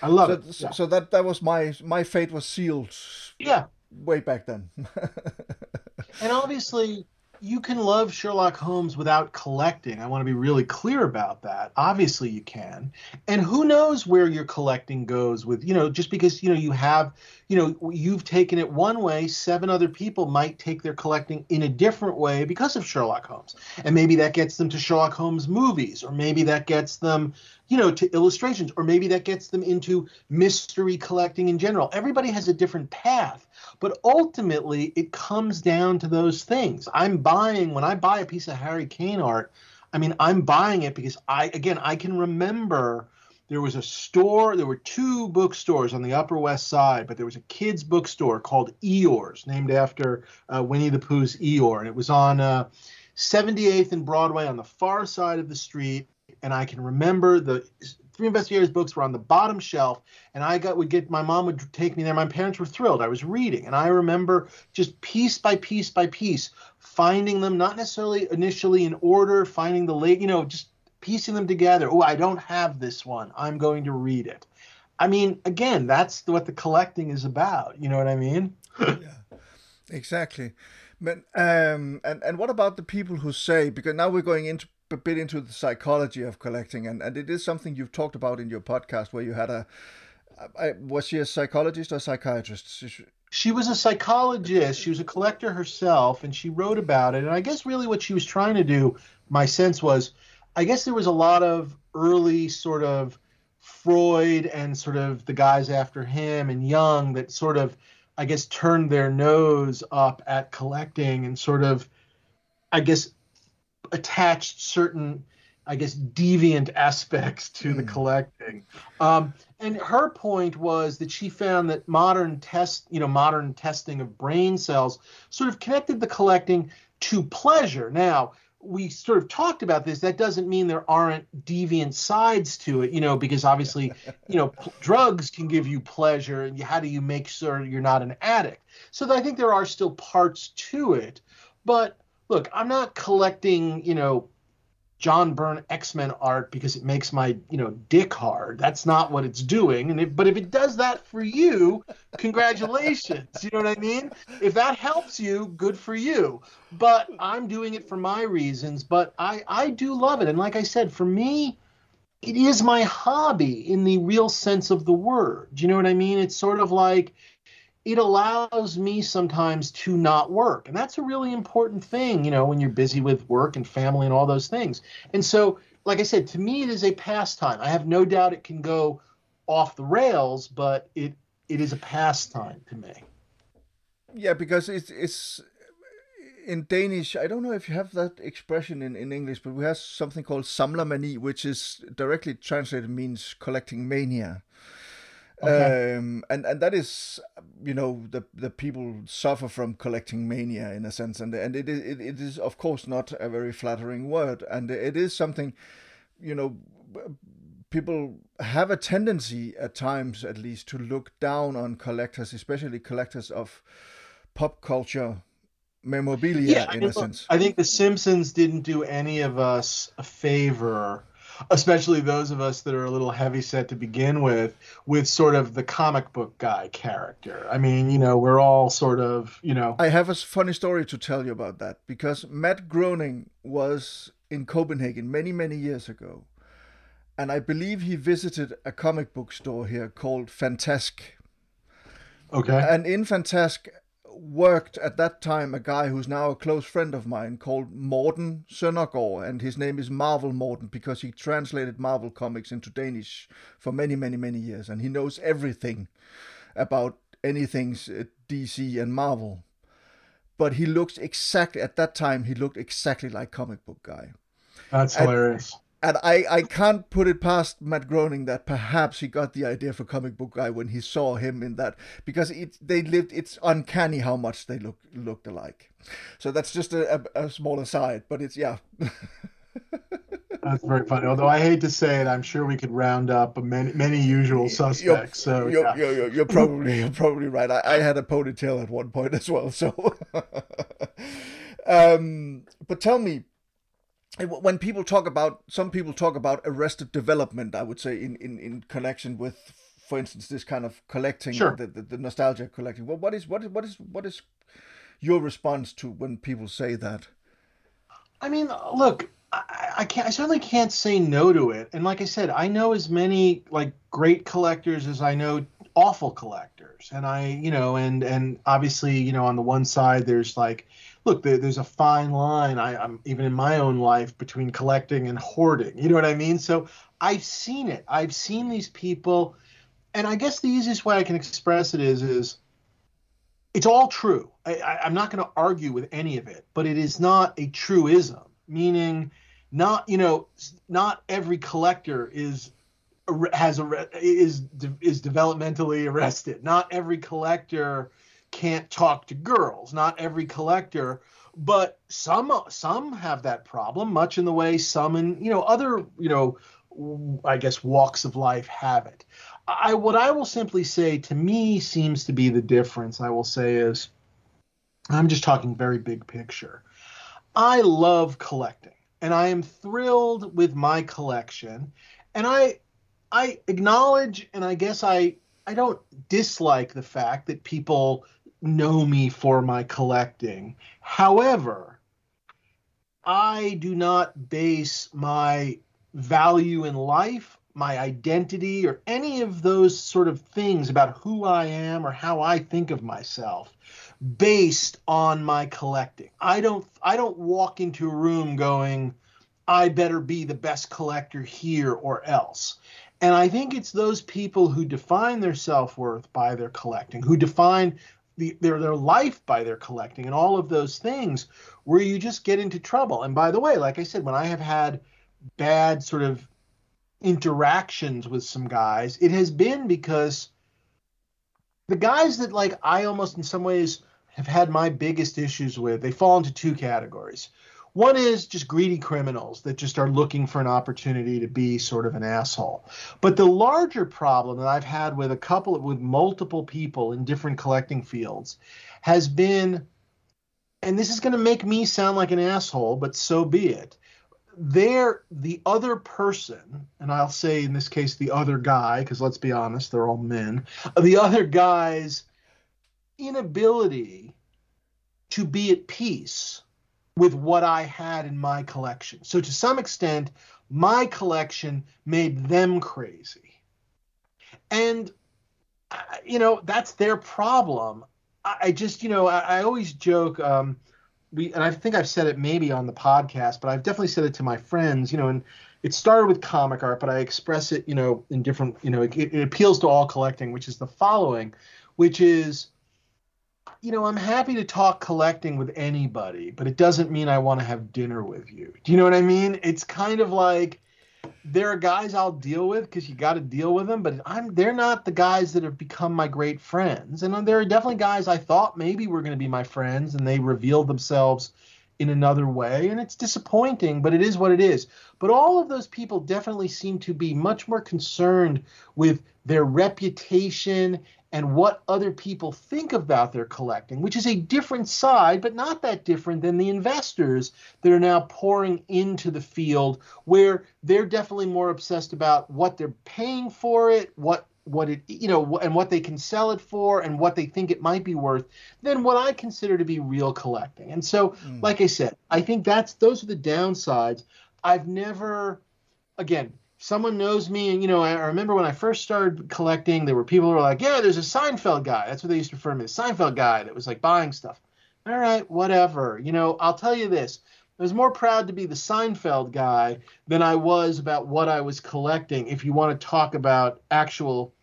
I love so, it. Yeah. So that that was my my fate was sealed. Yeah. Way back then. and obviously you can love Sherlock Holmes without collecting. I want to be really clear about that. Obviously, you can. And who knows where your collecting goes with, you know, just because, you know, you have, you know, you've taken it one way, seven other people might take their collecting in a different way because of Sherlock Holmes. And maybe that gets them to Sherlock Holmes movies, or maybe that gets them, you know, to illustrations, or maybe that gets them into mystery collecting in general. Everybody has a different path. But ultimately, it comes down to those things. I'm buying, when I buy a piece of Harry Kane art, I mean, I'm buying it because I, again, I can remember there was a store, there were two bookstores on the Upper West Side, but there was a kids' bookstore called Eeyore's, named after uh, Winnie the Pooh's Eeyore. And it was on uh, 78th and Broadway on the far side of the street. And I can remember the Three Investigators books were on the bottom shelf, and I got would get my mom would take me there. My parents were thrilled. I was reading, and I remember just piece by piece by piece finding them, not necessarily initially in order, finding the late, you know, just piecing them together. Oh, I don't have this one. I'm going to read it. I mean, again, that's what the collecting is about. You know what I mean? yeah, exactly. But um, and and what about the people who say because now we're going into a bit into the psychology of collecting, and, and it is something you've talked about in your podcast where you had a. I, was she a psychologist or psychiatrist? She was a psychologist. She was a collector herself, and she wrote about it. And I guess really what she was trying to do, my sense was, I guess there was a lot of early sort of Freud and sort of the guys after him and Jung that sort of, I guess, turned their nose up at collecting and sort of, I guess, attached certain I guess deviant aspects to the hmm. collecting. Um, and her point was that she found that modern test, you know, modern testing of brain cells sort of connected the collecting to pleasure. Now, we sort of talked about this. That doesn't mean there aren't deviant sides to it, you know, because obviously, you know, p- drugs can give you pleasure, and how do you make sure you're not an addict? So I think there are still parts to it, but look, I'm not collecting, you know, John Byrne X Men art because it makes my you know dick hard. That's not what it's doing. And if, but if it does that for you, congratulations. you know what I mean? If that helps you, good for you. But I'm doing it for my reasons. But I I do love it. And like I said, for me, it is my hobby in the real sense of the word. Do you know what I mean? It's sort of like it allows me sometimes to not work. And that's a really important thing, you know, when you're busy with work and family and all those things. And so, like I said, to me, it is a pastime. I have no doubt it can go off the rails, but it it is a pastime to me. Yeah, because it's it's in Danish. I don't know if you have that expression in, in English, but we have something called samlermani, which is directly translated means collecting mania. Okay. Um, and and that is you know the the people suffer from collecting mania in a sense, and and it it, it is of course not a very flattering word, and it is something, you know, people have a tendency at times, at least, to look down on collectors, especially collectors of pop culture memorabilia Yeah, I in mean, a look, sense. I think The Simpsons didn't do any of us a favor, especially those of us that are a little heavy set to begin with, with sort of the comic book guy character. I mean, you know, we're all sort of, you know, I have a funny story to tell you about that because Matt Groening was in Copenhagen many, many years ago. And I believe he visited a comic book store here called Fantask. okay. And in Fantasque worked at that time a guy who's now a close friend of mine called Morten Søndergaard. And his name is Marvel Morten because he translated Marvel comics into Danish for many, many, many years. And he knows everything about anything uh, DC and Marvel. But he looks exactly, at that time, he looked exactly like comic book guy. That's and- hilarious. And I, I can't put it past Matt Groening that perhaps he got the idea for comic book guy when he saw him in that because it they lived it's uncanny how much they look looked alike. So that's just a, a, a small aside, but it's yeah. That's very funny. Although I hate to say it, I'm sure we could round up many, many usual suspects. So you're, yeah. you're, you're, you're probably you're probably right. I, I had a ponytail at one point as well. So, um, but tell me, when people talk about some people talk about arrested development, I would say in in, in connection with, for instance, this kind of collecting, Sure. the, the, the nostalgia collecting. Well, what is what is what is what is your response to when people say that? I mean, look, I, I can't. I certainly can't say no to it. And like I said, I know as many like great collectors as I know awful collectors. And I, you know, and and obviously, you know, on the one side, there's like, look, there, there's a fine line. I, I'm even in my own life between collecting and hoarding. You know what I mean? So I've seen it. I've seen these people, and I guess the easiest way I can express it is is it's all true. I, I'm not going to argue with any of it, but it is not a truism. Meaning, not you know, not every collector is has a is is developmentally arrested. Not every collector can't talk to girls. Not every collector, but some some have that problem. Much in the way some in you know other you know I guess walks of life have it. I what I will simply say to me seems to be the difference. I will say is I'm just talking very big picture. I love collecting and I am thrilled with my collection and I I acknowledge and I guess I I don't dislike the fact that people know me for my collecting. However, I do not base my value in life, my identity, or any of those sort of things about who I am or how I think of myself based on my collecting. I don't I don't walk into a room going, I better be the best collector here or else. And I think it's those people who define their self-worth by their collecting, who define the, their their life by their collecting and all of those things where you just get into trouble. And by the way, like I said, when I have had bad sort of interactions with some guys, it has been because the guys that like I almost in some ways have had my biggest issues with, they fall into two categories. One is just greedy criminals that just are looking for an opportunity to be sort of an asshole. But the larger problem that I've had with a couple of, with multiple people in different collecting fields has been and this is going to make me sound like an asshole, but so be it. They're the other person, and I'll say in this case the other guy, because let's be honest, they're all men. The other guy's inability to be at peace with what I had in my collection. So to some extent, my collection made them crazy. And uh, you know, that's their problem. I, just, you know, I, I always joke. Um, we and I think I've said it maybe on the podcast, but I've definitely said it to my friends. You know, and it started with comic art, but I express it, you know, in different. You know, it, it appeals to all collecting, which is the following, which is, you know, I'm happy to talk collecting with anybody, but it doesn't mean I want to have dinner with you. Do you know what I mean? It's kind of like there are guys I'll deal with because you got to deal with them, but I'm they're not the guys that have become my great friends. And uh, there are definitely guys I thought maybe were going to be my friends, and they revealed themselves in another way, and it's disappointing, but it is what it is. But all of those people definitely seem to be much more concerned with their reputation and what other people think about their collecting, which is a different side, but not that different than the investors that are now pouring into the field, where they're definitely more obsessed about what they're paying for it, what what it you know and what they can sell it for and what they think it might be worth than what I consider to be real collecting. And so, mm. like I said, I think that's those are the downsides. I've never again someone knows me and you know I, remember when i first started collecting there were people who were like yeah there's a seinfeld guy that's what they used to refer to me the seinfeld guy that was like buying stuff all right whatever you know i'll tell you this i was more proud to be the seinfeld guy than i was about what i was collecting if you want to talk about actual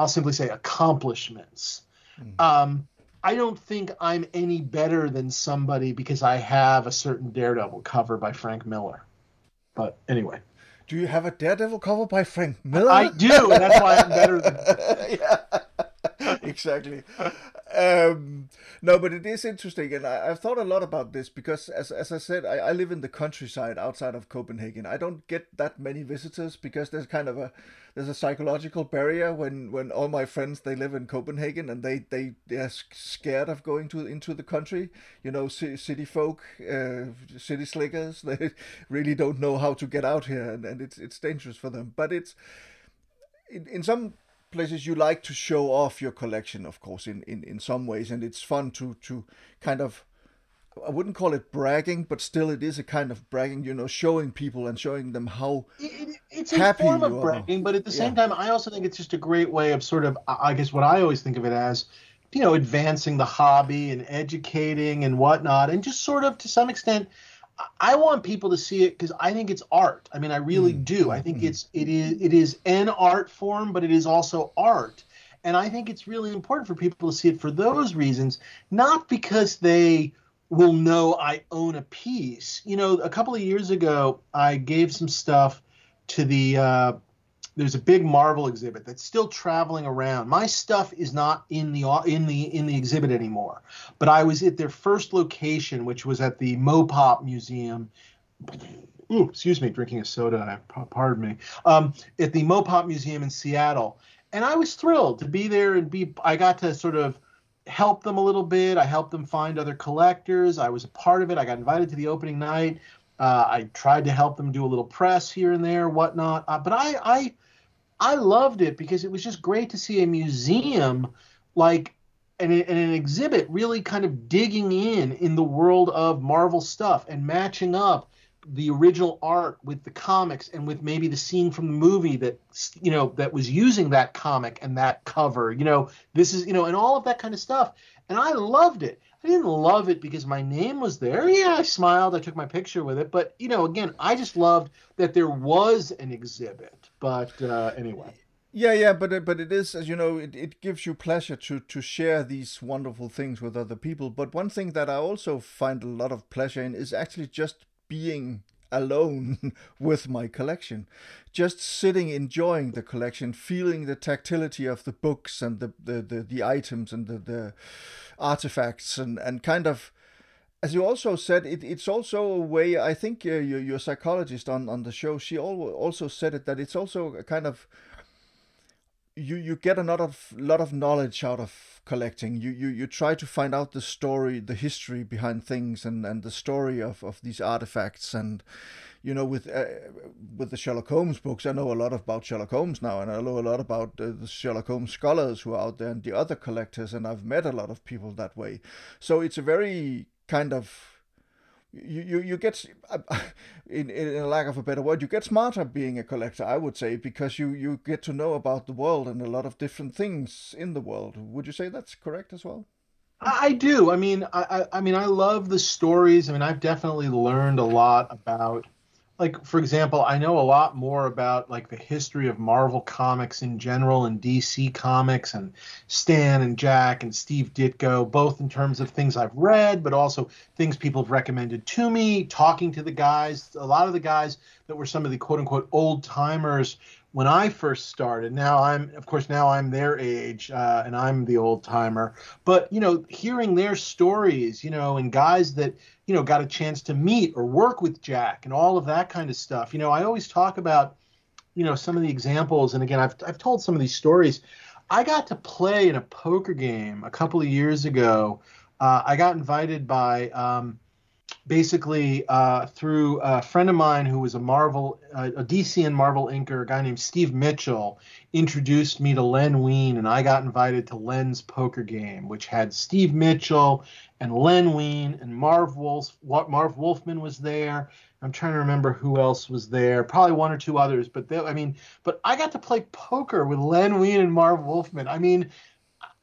i'll simply say accomplishments mm. um, I don't think I'm any better than somebody because I have a certain Daredevil cover by Frank Miller. But anyway. Do you have a Daredevil cover by Frank Miller? I do, and that's why I'm better than. yeah, exactly. Um, no, but it is interesting, and I, have thought a lot about this because, as, as I said, I, I live in the countryside outside of Copenhagen. I don't get that many visitors because there's kind of a there's a psychological barrier when when all my friends they live in Copenhagen and they they they're scared of going to into the country. You know, city folk, uh, city slickers. They really don't know how to get out here, and, and it's it's dangerous for them. But it's in, in some places you like to show off your collection, of course, in, in, in some ways, and it's fun to to kind of I wouldn't call it bragging, but still it is a kind of bragging, you know, showing people and showing them how it, it's a form of bragging, but at the same yeah. time, I also think it's just a great way of sort of, I guess, what I always think of it as, you know, advancing the hobby and educating and whatnot, and just sort of to some extent, I want people to see it because I think it's art. I mean, I really mm. do. I think mm. it's it is it is an art form, but it is also art. And I think it's really important for people to see it for those reasons, not because they will know I own a piece. You know, a couple of years ago, I gave some stuff to the uh, there's a big Marvel exhibit that's still traveling around. My stuff is not in the in the in the exhibit anymore, but I was at their first location, which was at the Mopop Museum. Ooh, excuse me, drinking a soda. Pardon me. Um, at the Mopop Museum in Seattle, and I was thrilled to be there and be. I got to sort of help them a little bit. I helped them find other collectors. I was a part of it. I got invited to the opening night. Uh, I tried to help them do a little press here and there, whatnot. Uh, but I, I, I loved it because it was just great to see a museum like and, and an exhibit really kind of digging in in the world of Marvel stuff and matching up the original art with the comics and with maybe the scene from the movie that you know that was using that comic and that cover you know this is you know and all of that kind of stuff and i loved it i didn't love it because my name was there yeah i smiled i took my picture with it but you know again i just loved that there was an exhibit but uh, anyway yeah, yeah, but but it is as you know, it, it gives you pleasure to to share these wonderful things with other people. But one thing that I also find a lot of pleasure in is actually just being alone with my collection. Just sitting, enjoying the collection, feeling the tactility of the books and the, the, the, the items and the, the artifacts and, and kind of as you also said, it, it's also a way. I think uh, your, your psychologist on, on the show, she also said it that it's also a kind of you you get a lot of lot of knowledge out of collecting. You you you try to find out the story, the history behind things, and and the story of of these artifacts. And you know, with uh, with the Sherlock Holmes books, I know a lot about Sherlock Holmes now, and I know a lot about uh, the Sherlock Holmes scholars who are out there and the other collectors. And I've met a lot of people that way. So it's a very kind of you, you, you get in, in a lack of a better word you get smarter being a collector i would say because you you get to know about the world and a lot of different things in the world. Would you say that's correct as well? I do. I mean i i mean i love the stories. I mean i've definitely learned a lot about like for example, I know a lot more about like the history of Marvel comics in general and DC comics and Stan and Jack and Steve Ditko, both in terms of things I've read, but also things people have recommended to me, talking to the guys. A lot of the guys that were some of the quote unquote old timers when I first started. Now I'm, of course, now I'm their age uh, and I'm the old timer. But, you know, hearing their stories, you know, and guys that, you know, got a chance to meet or work with Jack and all of that kind of stuff. You know, I always talk about, you know, some of the examples. And again, I've, I've told some of these stories. I got to play in a poker game a couple of years ago. Uh, I got invited by, um, basically uh, through a friend of mine who was a Marvel, uh, a DC and Marvel inker, a guy named Steve Mitchell, introduced me to Len Wein, and I got invited to Len's poker game, which had Steve Mitchell and Len Wein and Marv Wolf. Marv Wolfman was there. I'm trying to remember who else was there. Probably one or two others, but they, I mean, but I got to play poker with Len Wein and Marv Wolfman. I mean,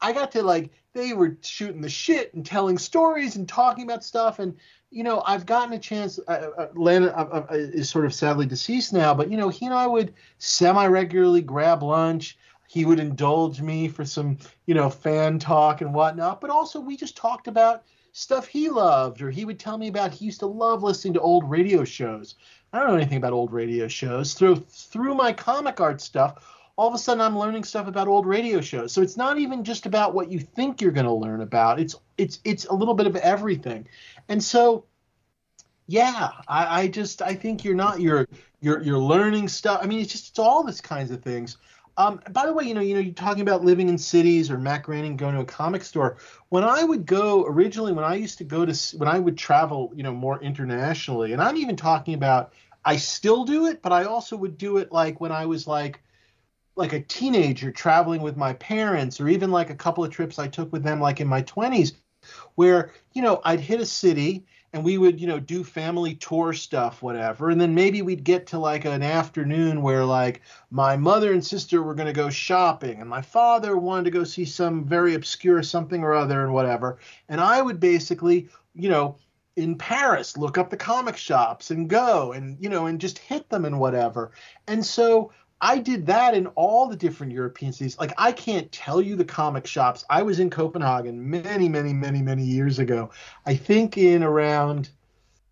I got to like they were shooting the shit and telling stories and talking about stuff and you know, I've gotten a chance. Uh, uh, Len uh, uh, uh, is sort of sadly deceased now, but you know, he and I would semi regularly grab lunch. He would indulge me for some, you know, fan talk and whatnot. But also, we just talked about stuff he loved, or he would tell me about. He used to love listening to old radio shows. I don't know anything about old radio shows. Through through my comic art stuff, all of a sudden I'm learning stuff about old radio shows. So it's not even just about what you think you're going to learn about. It's it's it's a little bit of everything. And so yeah, I, I just I think you're not you're you're you're learning stuff. I mean, it's just it's all these kinds of things. Um, by the way, you know, you know, you're talking about living in cities or Matt Groening going to a comic store. When I would go originally, when I used to go to, when I would travel, you know, more internationally, and I'm even talking about, I still do it, but I also would do it like when I was like, like a teenager traveling with my parents, or even like a couple of trips I took with them, like in my 20s, where you know I'd hit a city and we would you know do family tour stuff whatever and then maybe we'd get to like an afternoon where like my mother and sister were going to go shopping and my father wanted to go see some very obscure something or other and whatever and i would basically you know in Paris, look up the comic shops and go and you know and just hit them and whatever. And so I did that in all the different European cities. Like I can't tell you the comic shops. I was in Copenhagen many, many, many, many years ago. I think in around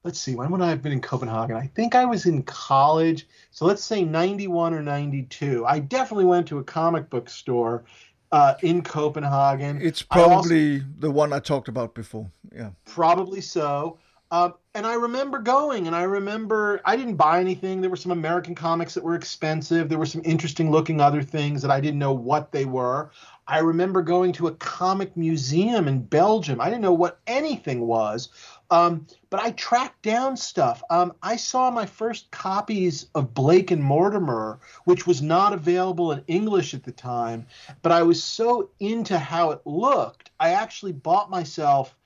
let's see, when would I have been in Copenhagen? I think I was in college. So let's say 91 or 92. I definitely went to a comic book store uh, in Copenhagen. It's probably also, the one I talked about before. Yeah. Probably so. Uh, and I remember going, and I remember I didn't buy anything. There were some American comics that were expensive. There were some interesting looking other things that I didn't know what they were. I remember going to a comic museum in Belgium. I didn't know what anything was, um, but I tracked down stuff. Um, I saw my first copies of Blake and Mortimer, which was not available in English at the time, but I was so into how it looked. I actually bought myself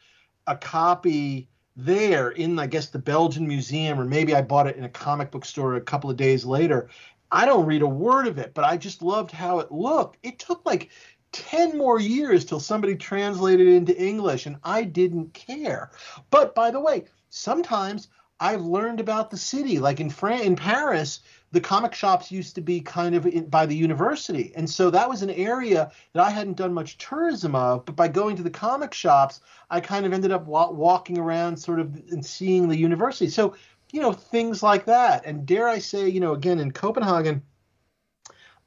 a copy there in I guess the Belgian museum or maybe I bought it in a comic book store a couple of days later. I don't read a word of it, but I just loved how it looked. It took like 10 more years till somebody translated it into English and I didn't care. But by the way, sometimes I've learned about the city like in France in Paris the comic shops used to be kind of in, by the university. And so that was an area that I hadn't done much tourism of. But by going to the comic shops, I kind of ended up wa- walking around sort of and seeing the university. So, you know, things like that. And dare I say, you know, again, in Copenhagen,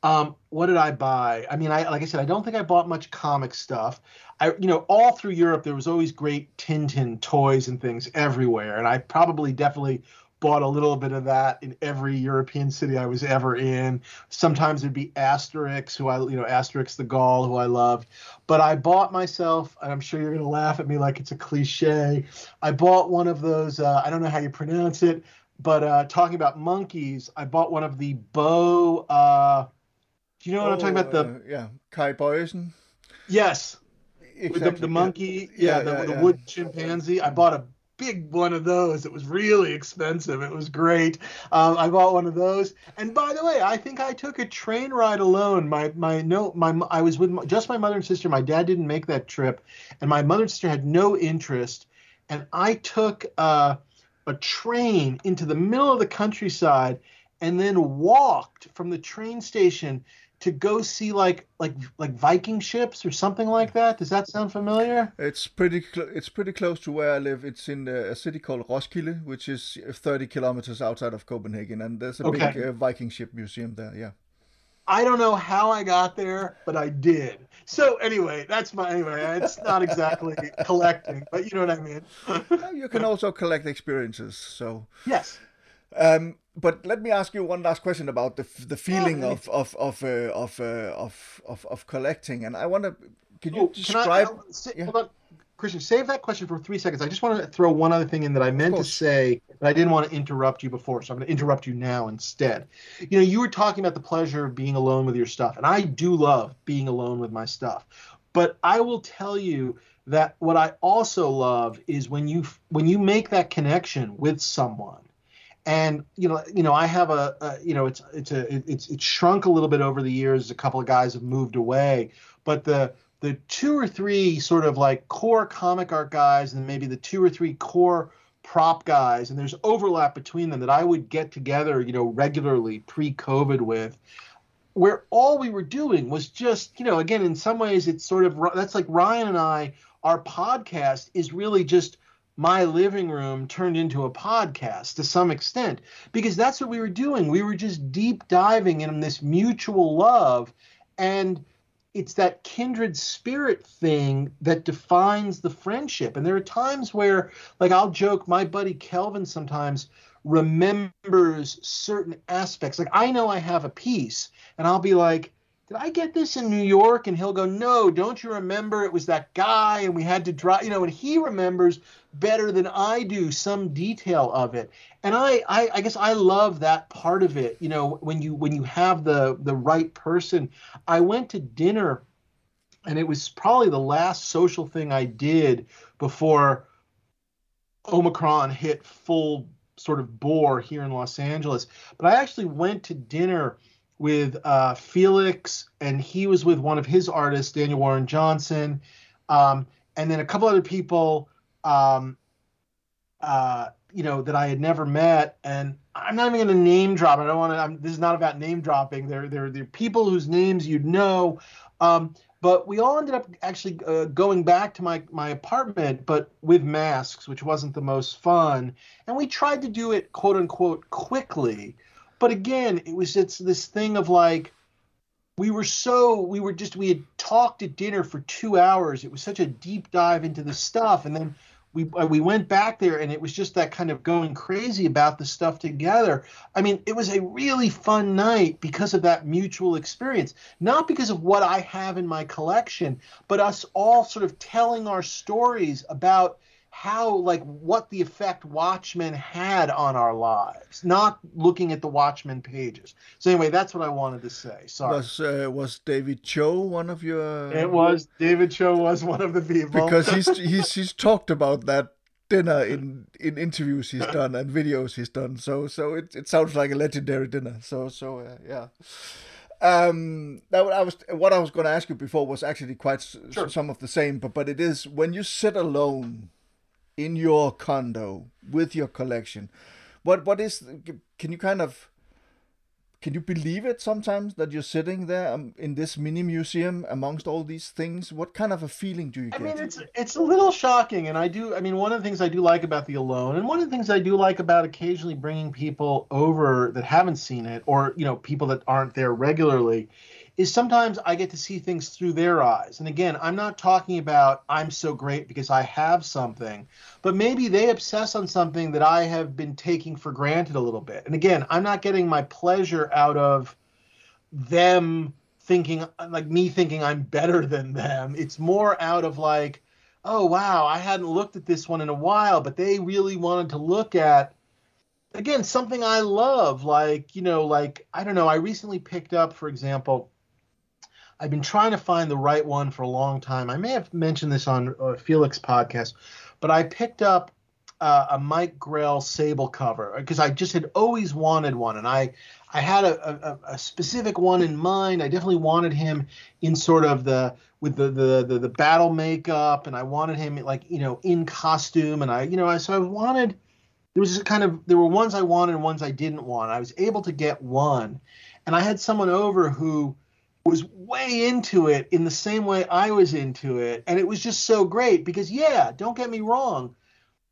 um, what did I buy? I mean, I like I said, I don't think I bought much comic stuff. I, you know, all through Europe, there was always great Tintin toys and things everywhere, and I probably definitely bought a little bit of that in every European city I was ever in. Sometimes it'd be Asterix, who I, you know, Asterix the Gaul, who I loved. But I bought myself, and I'm sure you're going to laugh at me like it's a cliche. I bought one of those, uh, I don't know how you pronounce it, but uh, talking about monkeys, I bought one of the Bo. Uh, do you know what oh, I'm talking about? The uh, yeah, Kay Bojesen. Yes, exactly. the, the monkey, yeah, yeah, the, yeah, the wood chimpanzee. I bought a big one of those. It was really expensive. It was great. Um, I bought one of those. And by the way, I think I took a train ride alone. My my no my I was with my, just my mother and sister. My dad didn't make that trip, and my mother and sister had no interest. And I took uh, a train into the middle of the countryside, and then walked from the train station to go see like like like Viking ships or something like that. Does that sound familiar? It's pretty cl- it's pretty close to where I live. It's in uh, a city called Roskilde, which is 30 kilometers outside of Copenhagen, and there's a Okay. big uh, Viking ship museum there. Yeah. I don't know how I got there, but I did. So anyway, that's my anyway. It's not exactly collecting, but you know what I mean. You can also collect experiences. So, yes. um, but let me ask you one last question about the the feeling Yeah, of of of uh, of, uh, of of of collecting, and I want to. Can you Oh, can I, describe? I'll- yeah. Hold on, Christian. Save that question for three seconds. I just want to throw one other thing in that I meant to say, but I didn't want to interrupt you before, so I'm going to interrupt you now instead. You know, you were talking about the pleasure of being alone with your stuff, and I do love being alone with my stuff. But I will tell you that what I also love is when you when you make that connection with someone and you know you know i have a, a you know it's it's a it's it's shrunk a little bit over the years. A couple of guys have moved away. But the the two or three sort of like core comic art guys and maybe the two or three core prop guys and there's overlap between them that i would get together you know regularly pre-covid with where all we were doing was just you know again in some ways it's sort of that's like ryan and i our podcast is really just my living room turned into a podcast to some extent because that's what we were doing. We were just deep diving in this mutual love and it's that kindred spirit thing that defines the friendship. And there are times where like I'll joke my buddy Kelvin sometimes remembers certain aspects. Like I know I have a piece and I'll be like did I get this in New York? And he'll go, no, don't you remember? It was that guy, and we had to drive, you know, and he remembers better than I do some detail of it. And I, I, I guess I love that part of it. You know, when you when you have the the right person. I went to dinner, and it was probably the last social thing I did before Omicron hit full sort of bore here in Los Angeles. But I actually went to dinner with uh, Felix, and he was with one of his artists, Daniel Warren Johnson, um, and then a couple other people, um, uh, you know, that I had never met. And I'm not even going to name drop. I don't want to. This is not about name dropping. They're they're they're people whose names you'd know. Um, but we all ended up actually uh, going back to my my apartment, but with masks, which wasn't the most fun. And we tried to do it quote unquote quickly but again it was just this thing of like we were so we were just we had talked at dinner for two hours. It was such a deep dive into the stuff. And then we uh, we went back there and it was just that kind of going crazy about the stuff together. I mean it was a really fun night because of that mutual experience. Not because of what i have in my collection but us all sort of telling our stories about how like what the effect Watchmen had on our lives, not looking at the Watchmen pages. So anyway, that's what I wanted to say. Sorry. Was uh, was David Choe one of your? it was David Choe was one of the people because he's he's he's talked about that dinner in in interviews he's done and videos he's done. So so it it sounds like a legendary dinner. So so uh, yeah. Um, that what I was what I was going to ask you before was actually quite s- Sure. some of the same, but but it is when you sit alone in your condo with your collection. What what is? Can you kind of can you believe it sometimes that you're sitting there um, in this mini museum amongst all these things? What kind of a feeling do you I get? I mean, it's it's a little shocking, and I do. I mean, one of the things I do like about the Alone, and one of the things I do like about occasionally bringing people over that haven't seen it, or you know, people that aren't there regularly, is sometimes I get to see things through their eyes. And again, I'm not talking about I'm so great because I have something, but maybe they obsess on something that I have been taking for granted a little bit. And again, I'm not getting my pleasure out of them thinking like me thinking I'm better than them. It's more out of like, oh wow, I hadn't looked at this one in a while, but they really wanted to look at again something I love, like you know, like I don't know. I recently picked up, for example. I've been trying to find the right one for a long time. I may have mentioned this on uh, Felix podcast, but I picked up uh, a Mike Grell Sable cover because I just had always wanted one, and I I had a, a, a, specific one in mind. I definitely wanted him in sort of the with the, the the the battle makeup, and I wanted him like you know in costume, and I you know I so I wanted there was just kind of there were ones I wanted and ones I didn't want. I was able to get one, and I had someone over who was way into it in the same way I was into it. And it was just so great because, yeah, don't get me wrong.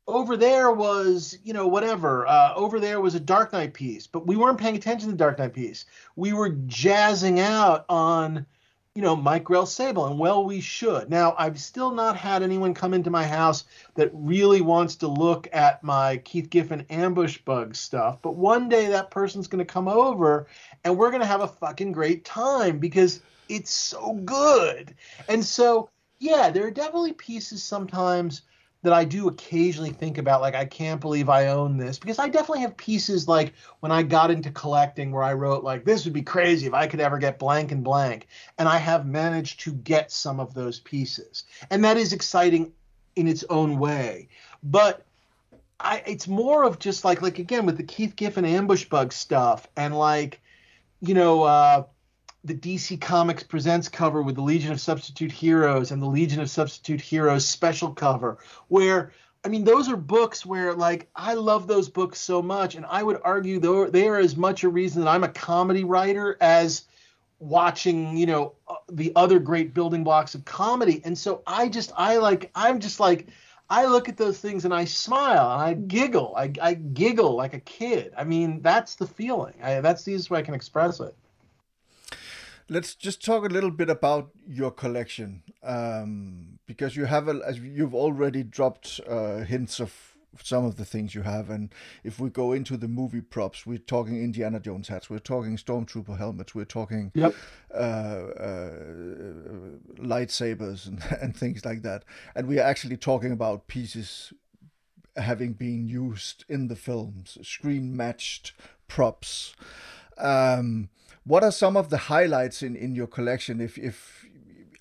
Over there was, you know, whatever. Uh, over there was a Dark Knight piece, but we weren't paying attention to the Dark Knight piece. We were jazzing out on, you know, Mike Grell Sable, and well, we should. Now, I've still not had anyone come into my house that really wants to look at my Keith Giffen ambush bug stuff, but one day that person's going to come over and we're going to have a fucking great time because it's so good. And so, yeah, there are definitely pieces sometimes that I do occasionally think about, like, I can't believe I own this, because I definitely have pieces like when I got into collecting where I wrote, like, this would be crazy if I could ever get blank and blank. And I have managed to get some of those pieces. And that is exciting in its own way. But I, it's more of just like, like, again, with the Keith Giffen ambush bug stuff and like, you know, uh, the DC Comics Presents cover with the Legion of Substitute Heroes and the Legion of Substitute Heroes special cover, where I mean, those are books where, like, I love those books so much, and I would argue they are as much a reason that I'm a comedy writer as watching, you know, uh, the other great building blocks of comedy. And so I just, I like, I'm just like, I look at those things and I smile and I giggle. I, I giggle like a kid. I mean, that's the feeling. I, that's the easiest way I can express it let's just talk a little bit about your collection um, because you have a, as you've already dropped uh, hints of some of the things you have and if we go into the movie props we're talking indiana jones hats we're talking stormtrooper helmets we're talking yep. uh, uh, lightsabers and, and things like that and we are actually talking about pieces having been used in the films screen matched props um, what are some of the highlights in, in your collection? If if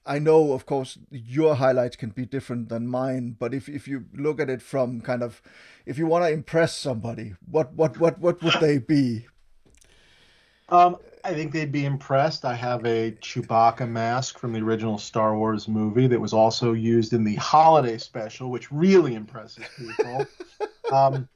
I know, of course, your highlights can be different than mine, but if, if you look at it from kind of, if you want to impress somebody, what what what what would they be? Um, I think they'd be impressed. I have a Chewbacca mask from the original Star Wars movie that was also used in the holiday special, which really impresses people. um,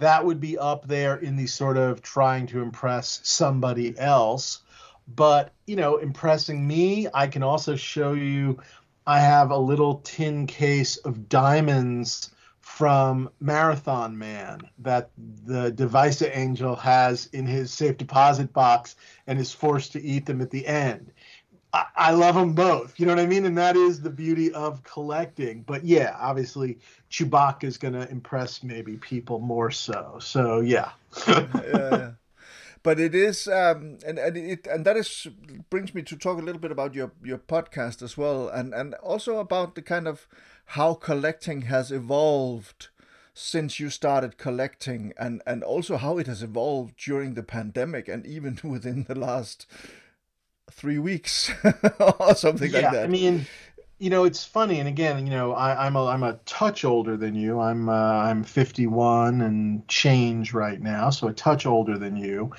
that would be up there in the sort of trying to impress somebody else. But, you know, impressing me, I can also show you I have a little tin case of diamonds from Marathon Man that the Devisa Angel has in his safe deposit box and is forced to eat them at the end. I, love them both. You know what I mean? And that is the beauty of collecting. But yeah, obviously Chewbacca is going to impress maybe people more so. So yeah. yeah, yeah. But it is, um, and and it and that is brings me to talk a little bit about your your podcast as well, and and also about the kind of how collecting has evolved since you started collecting and and also how it has evolved during the pandemic and even within the last three weeks or something yeah, like that. I mean, you know, it's funny, and again, you know, I, am a I'm a touch older than you. I'm uh, I'm 51 and change right now, so a touch older than you.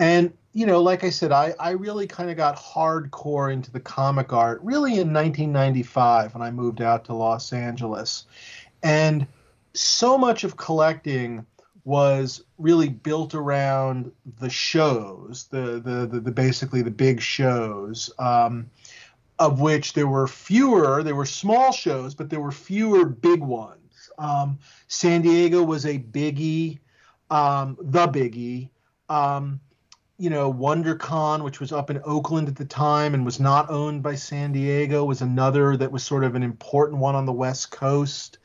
And you know, like I said, I I really kind of got hardcore into the comic art really in 1995 when I moved out to Los Angeles, and so much of collecting was really built around the shows, the the the, the basically the big shows, um, of which there were fewer. There were small shows, but there were fewer big ones. Um, San Diego was a biggie, um, the biggie. Um, you know, WonderCon, which was up in Oakland at the time and was not owned by San Diego, was another that was sort of an important one on the West Coast.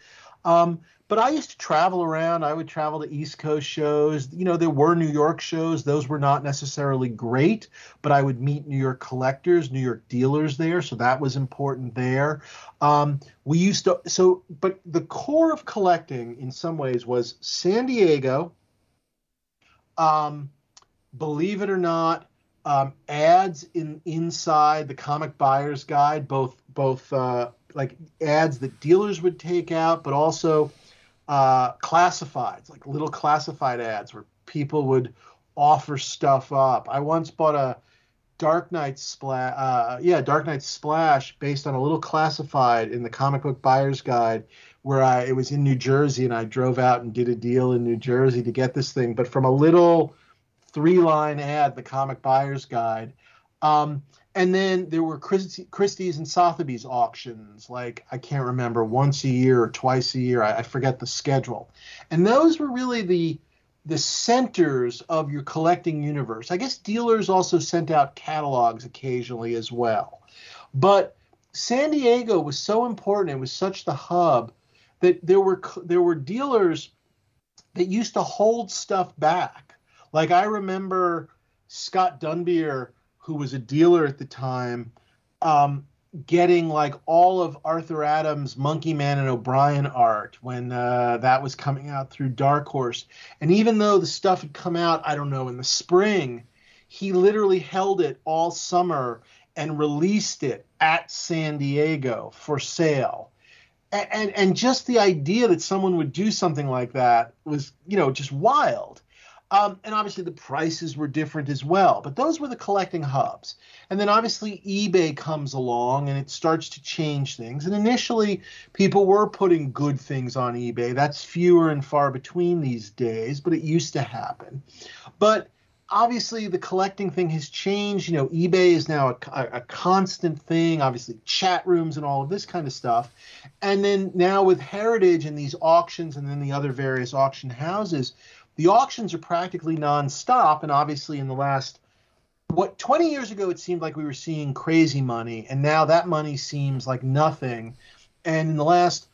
Um, but I used to travel around. I would travel to East Coast shows. You know, there were New York shows. Those were not necessarily great, but I would meet New York collectors, New York dealers there. So that was important there. Um, we used to, so, but the core of collecting in some ways was San Diego. Um, believe it or not, um, ads in inside the comic buyer's guide, both both uh, like ads that dealers would take out, but also uh, classifieds, like little classified ads where people would offer stuff up. I once bought a Dark Knight splash, uh, yeah, Dark Knight splash based on a little classified in the comic book buyer's guide where I it was in New Jersey and I drove out and did a deal in New Jersey to get this thing, but from a little three line ad, the comic buyer's guide. Um, and then there were Christie, Christie's and Sotheby's auctions, like I can't remember once a year or twice a year. I, I forget the schedule, and those were really the the centers of your collecting universe. I guess dealers also sent out catalogs occasionally as well, but San Diego was so important. It was such the hub that there were there were dealers that used to hold stuff back. Like I remember Scott Dunbier who was a dealer at the time, um, getting like all of Arthur Adams' Monkeyman and O'Brien art when uh, that was coming out through Dark Horse. And even though the stuff had come out, I don't know, in the spring, he literally held it all summer and released it at San Diego for sale. And, and, and just the idea that someone would do something like that was, you know, just wild. Um, and obviously the prices were different as well, but those were the collecting hubs. And then obviously eBay comes along and it starts to change things. And initially, people were putting good things on eBay. That's fewer and far between these days, but it used to happen. But obviously, the collecting thing has changed. You know, eBay is now a, a constant thing, obviously, chat rooms and all of this kind of stuff. And then now with Heritage and these auctions and then the other various auction houses, the auctions are practically nonstop. And obviously, in the last what 20 years ago it seemed like we were seeing crazy money, and now that money seems like nothing. And in the last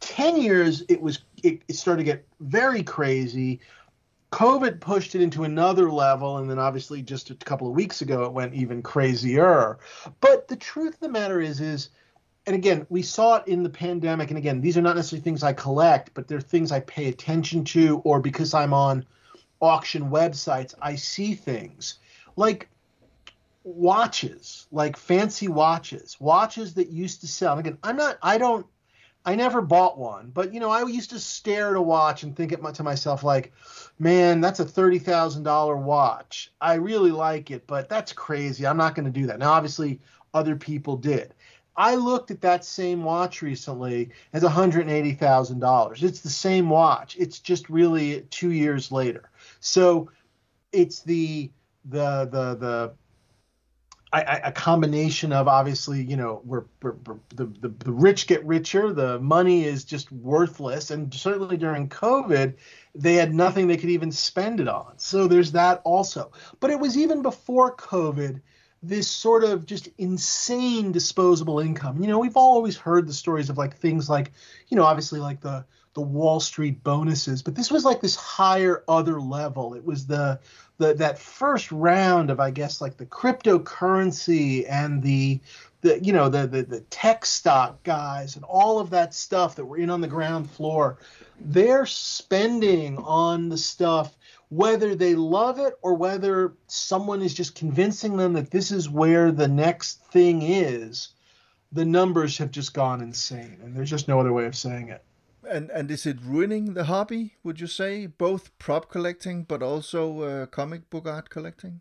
10 years, it was it, it started to get very crazy. COVID pushed it into another level, and then obviously just a couple of weeks ago it went even crazier. But the truth of the matter is, is and again, we saw it in the pandemic. And again, these are not necessarily things I collect, but they're things I pay attention to, or because I'm on auction websites, I see things like watches, like fancy watches, watches that used to sell. And again, I'm not, I don't, I never bought one, but you know, I used to stare at a watch and think to myself, like, man, that's a thirty thousand dollar watch. I really like it, but that's crazy. I'm not going to do that. Now, obviously, other people did. I looked at that same watch recently as $180,000. It's the same watch. It's just really 2 years later. So it's the the the the I, I, a combination of obviously, you know, we're, we're, we're the, the, the rich get richer, the money is just worthless, and certainly during COVID, they had nothing they could even spend it on. So there's that also. But it was even before COVID this sort of just insane disposable income. You know, we've always heard the stories of like things like, you know, obviously like the the Wall Street bonuses, but this was like this higher other level. It was the the that first round of I guess like the cryptocurrency and the the you know the, the the tech stock guys and all of that stuff that were in on the ground floor. They're spending on the stuff whether they love it or whether someone is just convincing them that this is where the next thing is, the numbers have just gone insane, and there's just no other way of saying it. And and is it ruining the hobby? Would you say both prop collecting, but also uh, comic book art collecting?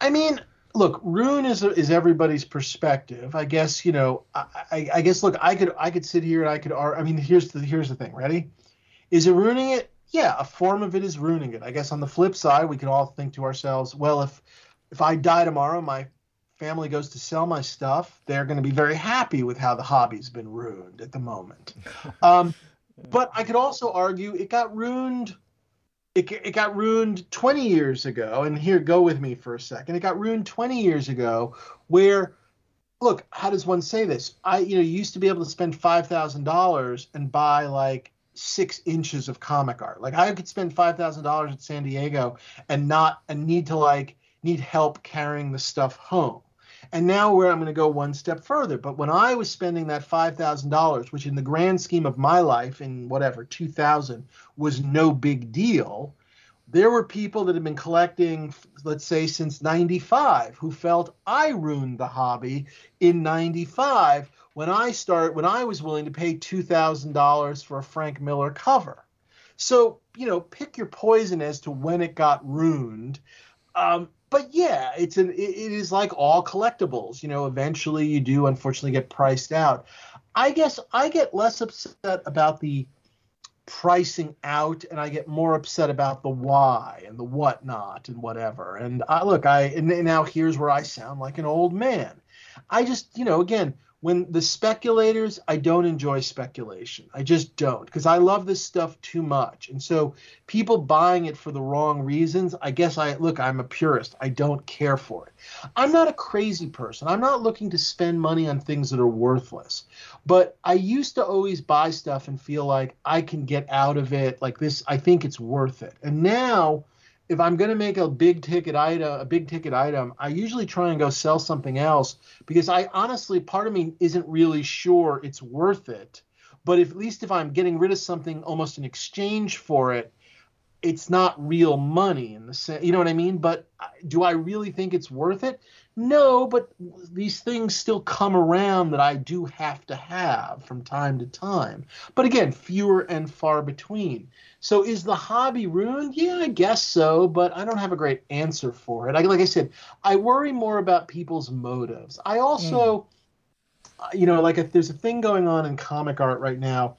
I mean, look, ruin is is everybody's perspective. I guess you know. I, I, I guess look, I could I could sit here and I could. I mean, here's the here's the thing. Ready? Is it ruining it? Yeah, a form of it is ruining it. I guess on the flip side, we can all think to ourselves, well, if if I die tomorrow, my family goes to sell my stuff, they're going to be very happy with how the hobby's been ruined at the moment. Um, but I could also argue it got ruined. It, it got ruined 20 years ago, and here, go with me for a second. It got ruined 20 years ago, where look, how does one say this? I, you know, you used to be able to spend five thousand dollars and buy like six inches of comic art. Like I could spend five thousand dollars at San Diego and not and need to like need help carrying the stuff home. And now where I'm going to go one step further. But when I was spending that five thousand dollars, which in the grand scheme of my life in whatever 2000 was no big deal, there were people that had been collecting, let's say, since 95 who felt I ruined the hobby in 95 when I start when I was willing to pay two thousand dollars for a Frank Miller cover. So you know, pick your poison as to when it got ruined. Um, but yeah, it's an it, it is like all collectibles. You know, eventually you do unfortunately get priced out. I guess I get less upset about the pricing out and I get more upset about the why and the whatnot and whatever. And I look, I and now here's where I sound like an old man. I just, you know, again, when the speculators, I don't enjoy speculation. I just don't because I love this stuff too much. And so people buying it for the wrong reasons, I guess I look, I'm a purist. I don't care for it. I'm not a crazy person. I'm not looking to spend money on things that are worthless. But I used to always buy stuff and feel like I can get out of it like this. I think it's worth it. And now if I'm going to make a big ticket item, a big ticket item, I usually try and go sell something else because I honestly, part of me isn't really sure it's worth it. But if, at least if I'm getting rid of something almost in exchange for it, it's not real money in the sense, you know what I mean? But uh, do I really think it's worth it? No, but these things still come around that I do have to have from time to time. But again, fewer and far between. So is the hobby ruined? Yeah, I guess so, but I don't have a great answer for it. I, like I said, I worry more about people's motives. I also, mm. you know, like if there's a thing going on in comic art right now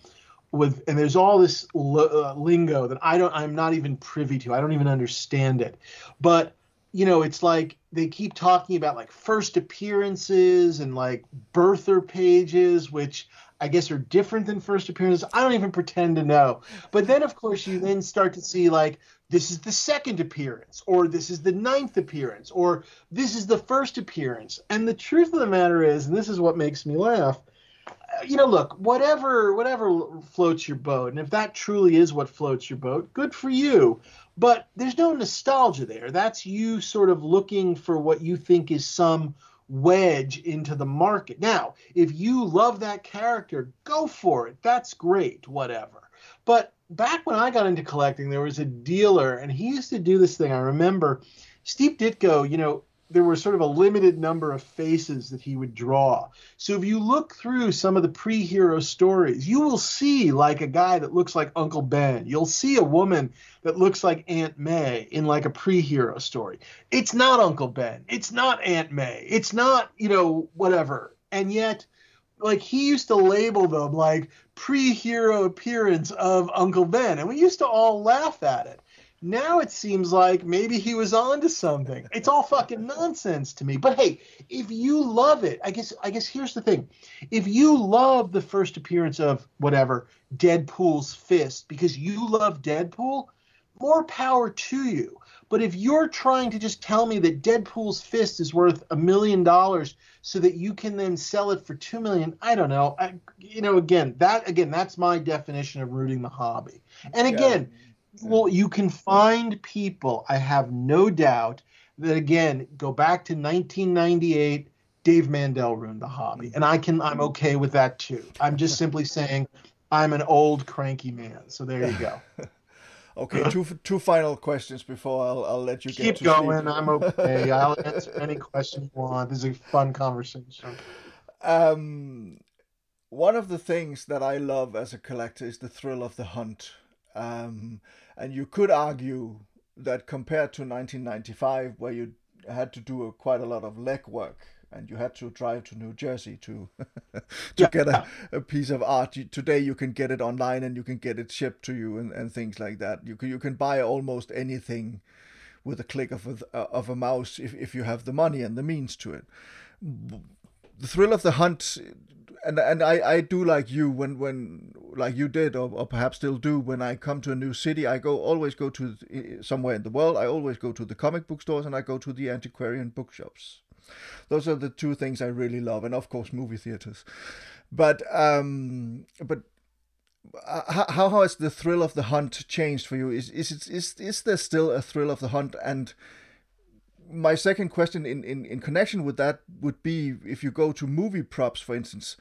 with and there's all this uh, lingo that I don't I'm not even privy to. I don't even understand it. But you know, it's like they keep talking about like first appearances and like birther pages, which I guess are different than first appearances. I don't even pretend to know. But then, of course, you then start to see like this is the second appearance, or this is the ninth appearance, or this is the first appearance. And the truth of the matter is, and this is what makes me laugh, Uh, you know, look, whatever whatever floats your boat, and if that truly is what floats your boat, good for you. But there's no nostalgia there. That's you sort of looking for what you think is some wedge into the market. Now, if you love that character, go for it. That's great, whatever. But back when I got into collecting, there was a dealer, and he used to do this thing. I remember Steve Ditko, you know, there were sort of a limited number of faces that he would draw. So if you look through some of the pre-hero stories, you will see like a guy that looks like Uncle Ben. You'll see a woman that looks like Aunt May in like a pre-hero story. It's not Uncle Ben. It's not Aunt May. It's not, you know, whatever. And yet like he used to label them like pre-hero appearance of Uncle Ben and we used to all laugh at it. Now it seems like maybe he was onto something. It's all fucking nonsense to me. But hey, if you love it, I guess I guess here's the thing. If you love the first appearance of whatever Deadpool's fist because you love Deadpool, more power to you. But if you're trying to just tell me that Deadpool's fist is worth a million dollars so that you can then sell it for two million, I don't know. I, you know, again, that again, that's my definition of rooting the hobby. And again. Yeah well, you can find people, I have no doubt, that again go back to 1998. Dave Mandel ruined the hobby, and I can I'm okay with that too. I'm just simply saying I'm an old cranky man. So there you go. okay, two two final questions before I'll I'll let you keep to going. Sleep. I'm okay. I'll answer any question you want. This is a fun conversation. Um, one of the things that I love as a collector is the thrill of the hunt. Um, and you could argue that compared to 1995, where you had to do a, quite a lot of legwork and you had to drive to New Jersey to to yeah. get a, a piece of art. Today you can get it online and you can get it shipped to you and, and things like that. You can you can buy almost anything with a click of a, of a mouse if, if you have the money and the means to it. The thrill of the hunt and and I, I do like you when when like you did or, or perhaps still do when I come to a new city I go always go to somewhere in the world. I always go to the comic book stores and I go to the antiquarian bookshops. Those are the two things I really love and of course movie theaters. But um but uh, how, how has the thrill of the hunt changed for you? Is is it is is there still a thrill of the hunt? And my second question in, in, in connection with that would be if you go to movie props, for instance,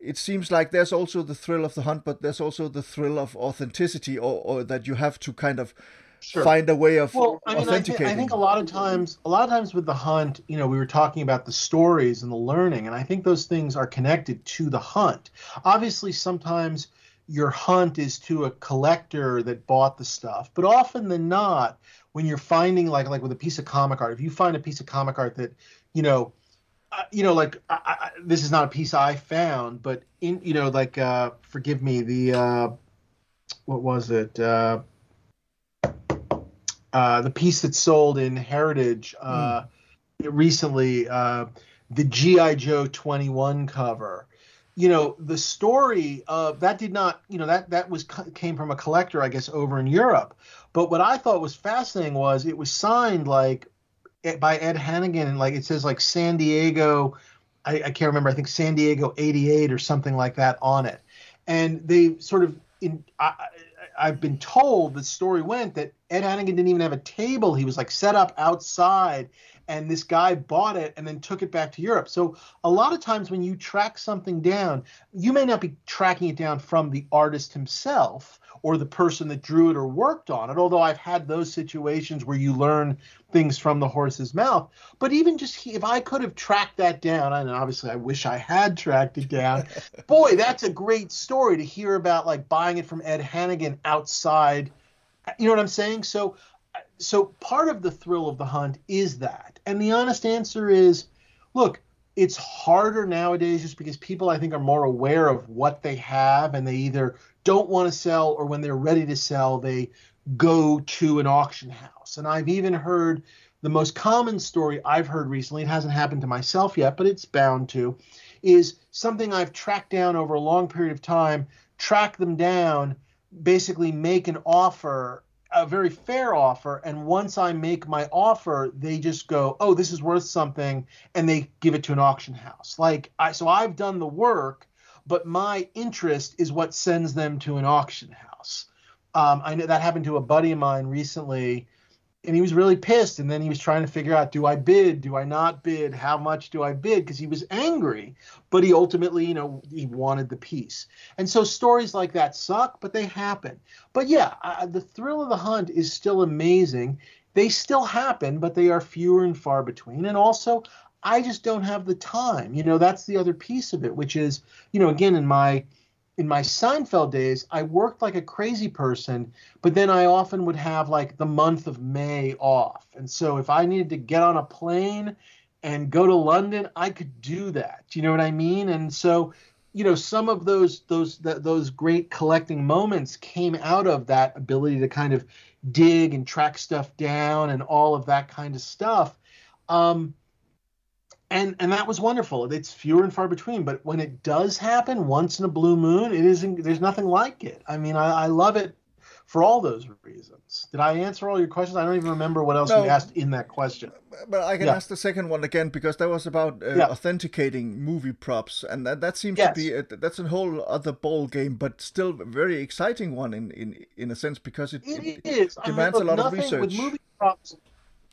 it seems like there's also the thrill of the hunt, but there's also the thrill of authenticity, or, or that you have to kind of sure. find a way of well, I mean, authenticating. I, th- I, think a lot of times, a lot of times with the hunt, you know, we were talking about the stories and the learning, and I think those things are connected to the hunt. Obviously, sometimes your hunt is to a collector that bought the stuff, but often than not, when you're finding like like with a piece of comic art, if you find a piece of comic art that you know, uh, you know, like I, I, this is not a piece I found, but in you know, like uh, forgive me, the uh, what was it? Uh, uh, the piece that sold in Heritage uh, mm. recently, uh, the GI Joe 21 cover. You know, the story of that did not, you know, that that was came from a collector, I guess, over in Europe. But what I thought was fascinating was it was signed like eh, by Ed Hannigan, and like it says like San Diego. I, I can't remember. I think San Diego 88 or something like that on it. And they sort of in. I, I've been told the story went that Ed Hannigan didn't even have a table. He was like set up outside, and this guy bought it and then took it back to Europe. So a lot of times when you track something down, you may not be tracking it down from the artist himself or the person that drew it or worked on it. Although I've had those situations where you learn things from the horse's mouth. But even just if I could have tracked that down, and obviously I wish I had tracked it down, boy, that's a great story to hear about like buying it from Ed Hannigan outside. You know what I'm saying? So so part of the thrill of the hunt is that. And the honest answer is look, it's harder nowadays just because people I think are more aware of what they have and they either don't want to sell or when they're ready to sell they go to an auction house. And I've even heard the most common story I've heard recently, it hasn't happened to myself yet, but it's bound to, is something I've tracked down over a long period of time, track them down, basically make an offer, a very fair offer. And once I make my offer, they just go, oh, this is worth something, and they give it to an auction house. Like, I, so I've done the work, but my interest is what sends them to an auction house. Um, I know that happened to a buddy of mine recently, and he was really pissed. And then he was trying to figure out, do I bid? Do I not bid? How much do I bid? Because he was angry, but he ultimately, you know, he wanted the piece. And so stories like that suck, but they happen. But yeah, the thrill of the hunt is still amazing. They still happen, but they are fewer and far between. And also, I just don't have the time. You know, that's the other piece of it, which is, you know, again, in my in my Seinfeld days, I worked like a crazy person, but then I often would have like the month of May off. And so if I needed to get on a plane and go to London, I could do that. You know what I mean? And so, you know, some of those those those great collecting moments came out of that ability to kind of dig and track stuff down and all of that kind of stuff. Um, and and that was wonderful. It's fewer and far between, but when it does happen once in a blue moon, it isn't. There's nothing like it. I mean, I, I love it for all those reasons. Did I answer all your questions? I don't even remember what else no, you asked in that question. But I can yeah. ask the second one again because that was about uh, yeah. authenticating movie props, and that, that seems yes. to be a, that's a whole other ball game, but still very exciting one in in in a sense because it, it, it is. demands I mean, look, a lot of research. With movie props,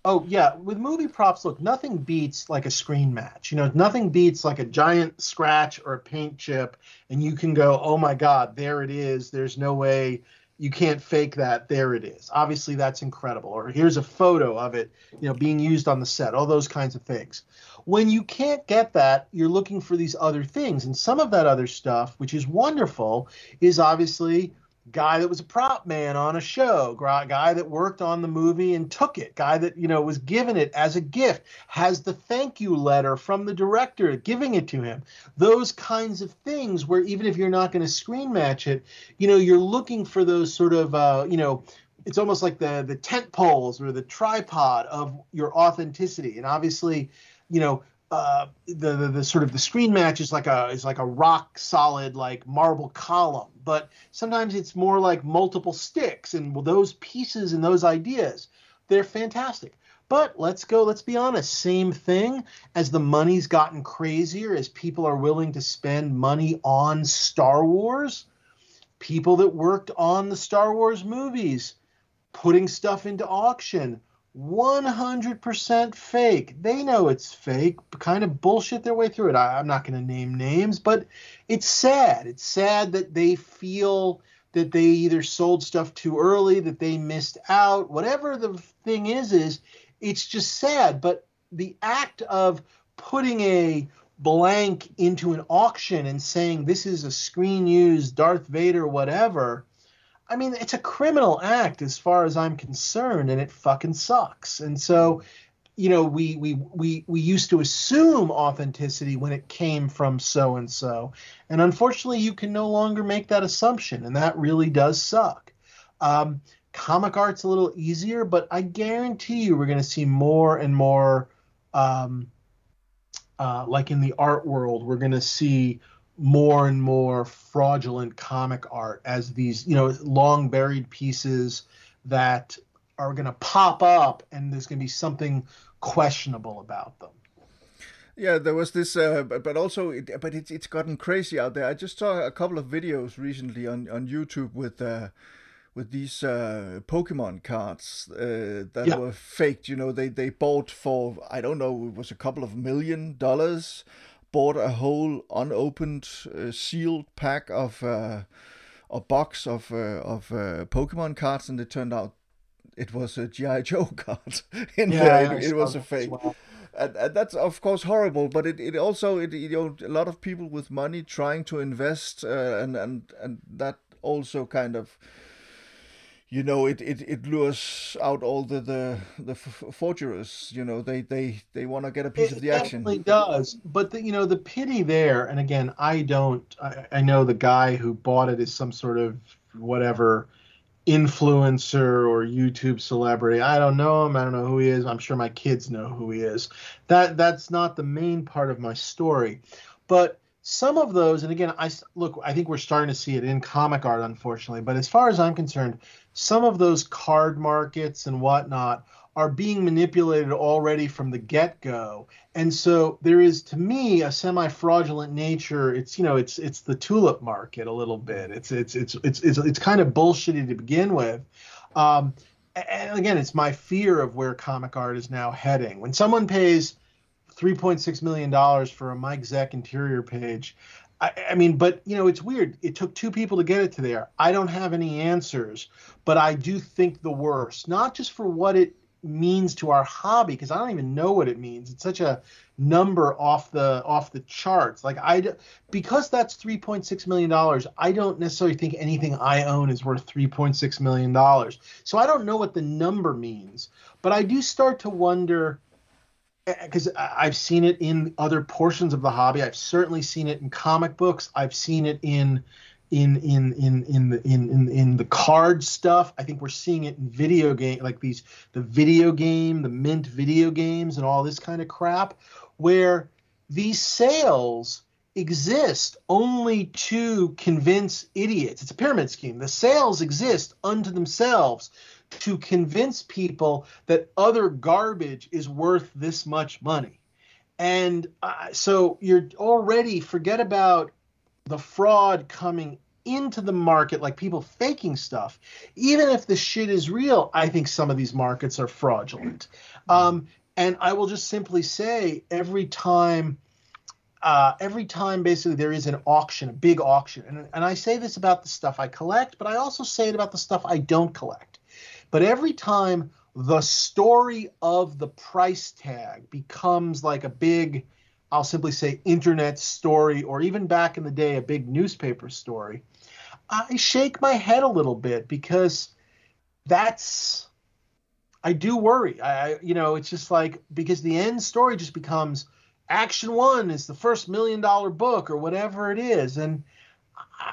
Oh yeah, with movie props, look, nothing beats like a screen match. You know, nothing beats like a giant scratch or a paint chip, and you can go, oh my god, there it is. There's no way you can't fake that. There it is. Obviously, that's incredible. Or here's a photo of it, you know, being used on the set. All those kinds of things. When you can't get that, you're looking for these other things, and some of that other stuff, which is wonderful, is obviously guy that was a prop man on a show, guy that worked on the movie and took it, guy that you know was given it as a gift, has the thank you letter from the director giving it to him. Those kinds of things where even if you're not going to screen match it, you know, you're looking for those sort of uh, you know, it's almost like the the tent poles or the tripod of your authenticity. And obviously, you know, uh, the, the, the sort of the screen match is like a is like a rock solid like marble column, but sometimes it's more like multiple sticks and those pieces and those ideas they're fantastic. But let's go, let's be honest, same thing as the money's gotten crazier, as people are willing to spend money on Star Wars, people that worked on the Star Wars movies, putting stuff into auction, 100% fake. They know it's fake, kind of bullshit their way through it. I, am not going to name names, but it's sad. It's sad that they feel that they either sold stuff too early, that they missed out, whatever the thing is, is it's just sad. But the act of putting a blank into an auction and saying this is a screen used Darth Vader, whatever I mean, it's a criminal act as far as I'm concerned, and it fucking sucks. And so, you know we we we we used to assume authenticity when it came from so and so and unfortunately you can no longer make that assumption and that really does suck um, comic art's a little easier but i guarantee you we're going to see more and more um, uh, like in the art world we're going to see more and more fraudulent comic art as these you know long buried pieces that are going to pop up and there's going to be something questionable about them. Yeah, there was this, uh, but, but also, it, but it's it's gotten crazy out there. I just saw a couple of videos recently on on YouTube with. Uh, with these uh, Pokemon cards uh, that yeah. were faked. You know, they they bought for I don't know, it was a couple of million dollars. Bought a whole unopened uh, sealed pack of uh, a box of uh, of uh, Pokemon cards, and it turned out it was a GI Joe card in yeah, there. It, it was a fake. Well. And, and, that's of course horrible, but it, it also it you know a lot of people with money trying to invest uh, and and and that also kind of you know it, it, it lures out all the the the forgers you know they they they want to get a piece it of the action it definitely does but the, you know the pity there and again i don't I, I know the guy who bought it is some sort of whatever influencer or YouTube celebrity. I don't know him. I don't know who he is. I'm sure my kids know who he is. That that's not the main part of my story. But some of those, and again, I look. I think we're starting to see it in comic art, unfortunately. But as far as I'm concerned, some of those card markets and whatnot are being manipulated already from the get-go. And so there is to me a semi-fraudulent nature. It's you know it's it's the tulip market a little bit. It's it's it's it's it's, it's kind of bullshitty to begin with. Um, and again it's my fear of where comic art is now heading. When someone pays 3.6 million dollars for a mike zeck interior page I, I, mean, but you know, it's weird. It took two people to get it to there. I don't have any answers, but I do think the worst, not just for what it means to our hobby because I don't even know what it means. It's such a number off the off the charts. Like I because that's 3.6 million dollars, I don't necessarily think anything I own is worth 3.6 million dollars. So I don't know what the number means, but I do start to wonder because I've seen it in other portions of the hobby. I've certainly seen it in comic books. I've seen it in in in in in the in, in in the card stuff. I think we're seeing it in video game like these the video game, the mint video games and all this kind of crap where these sales exist only to convince idiots. It's a pyramid scheme. The sales exist unto themselves to convince people that other garbage is worth this much money. And uh, so you're already forget about the fraud coming into the market, like people faking stuff, even if the shit is real, I think some of these markets are fraudulent. Um, and I will just simply say every time. Uh, every time basically there is an auction, a big auction, and, and I say this about the stuff I collect, but I also say it about the stuff I don't collect. But every time the story of the price tag becomes like a big I'll simply say internet story, or even back in the day, a big newspaper story, I shake my head a little bit because that's I do worry. I you know, it's just like because the end story just becomes action one is the first million dollar book or whatever it is and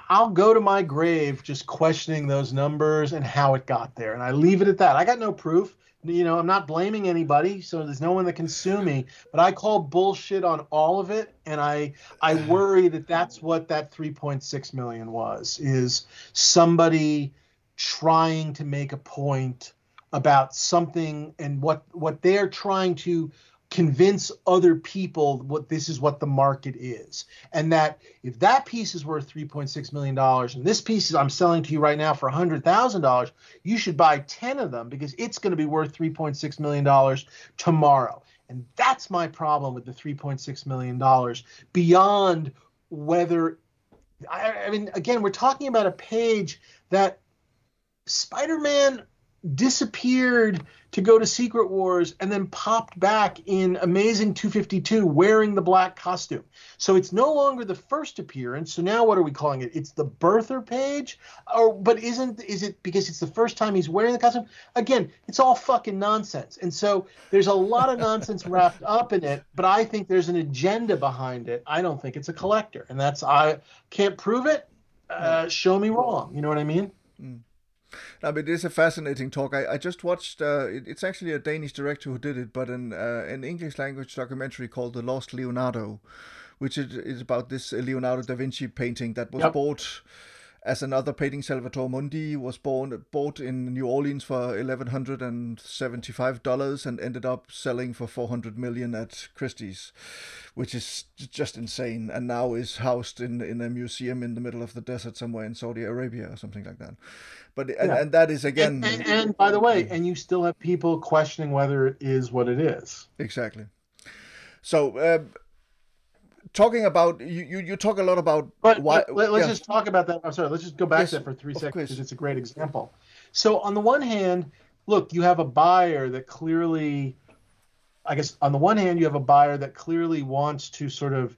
I'll go to my grave just questioning those numbers and how it got there and I leave it at that. I got no proof you know, I'm not blaming anybody, so there's no one that can sue me. But I call bullshit on all of it, and I I worry that that's what that 3.6 million was is somebody trying to make a point about something and what what they're trying to convince other people what this is what the market is. And that if that piece is worth 3.6 million dollars and this piece is I'm selling to you right now for $100,000 you should buy 10 of them because it's going to be worth 3.6 million dollars tomorrow. And that's my problem with the 3.6 million dollars beyond whether I, I mean again we're talking about a page that Spider-Man disappeared to go to Secret Wars and then popped back in Amazing 252 wearing the black costume. So it's no longer the first appearance. So now what are we calling it? It's the birther page? Or but isn't is it because it's the first time he's wearing the costume? Again, it's all fucking nonsense. And so there's a lot of nonsense wrapped up in it, but I think there's an agenda behind it. I don't think it's a collector. And that's I can't prove it. Uh, show me wrong. You know what I mean? Mm. I mean, it is a fascinating talk. I, I just watched. Uh, it, it's actually a Danish director who did it, but an uh, an English language documentary called "The Lost Leonardo," which is, is about this Leonardo da Vinci painting that was yep. bought as another painting, Salvator Mundi, was born bought in New Orleans for eleven hundred and seventy-five dollars and ended up selling for four hundred million at Christie's, which is just insane. And now is housed in in a museum in the middle of the desert somewhere in Saudi Arabia or something like that. But and, yeah. and that is again. And, and, and by the way, and you still have people questioning whether it is what it is. Exactly. So. Uh, talking about you, you, you talk a lot about but, why, let, us yeah. just talk about that. I'm sorry let's just go back yes, to that for three seconds because it's a great example. So on the one hand look you have a buyer that clearly i guess on the one hand you have a buyer that clearly wants to sort of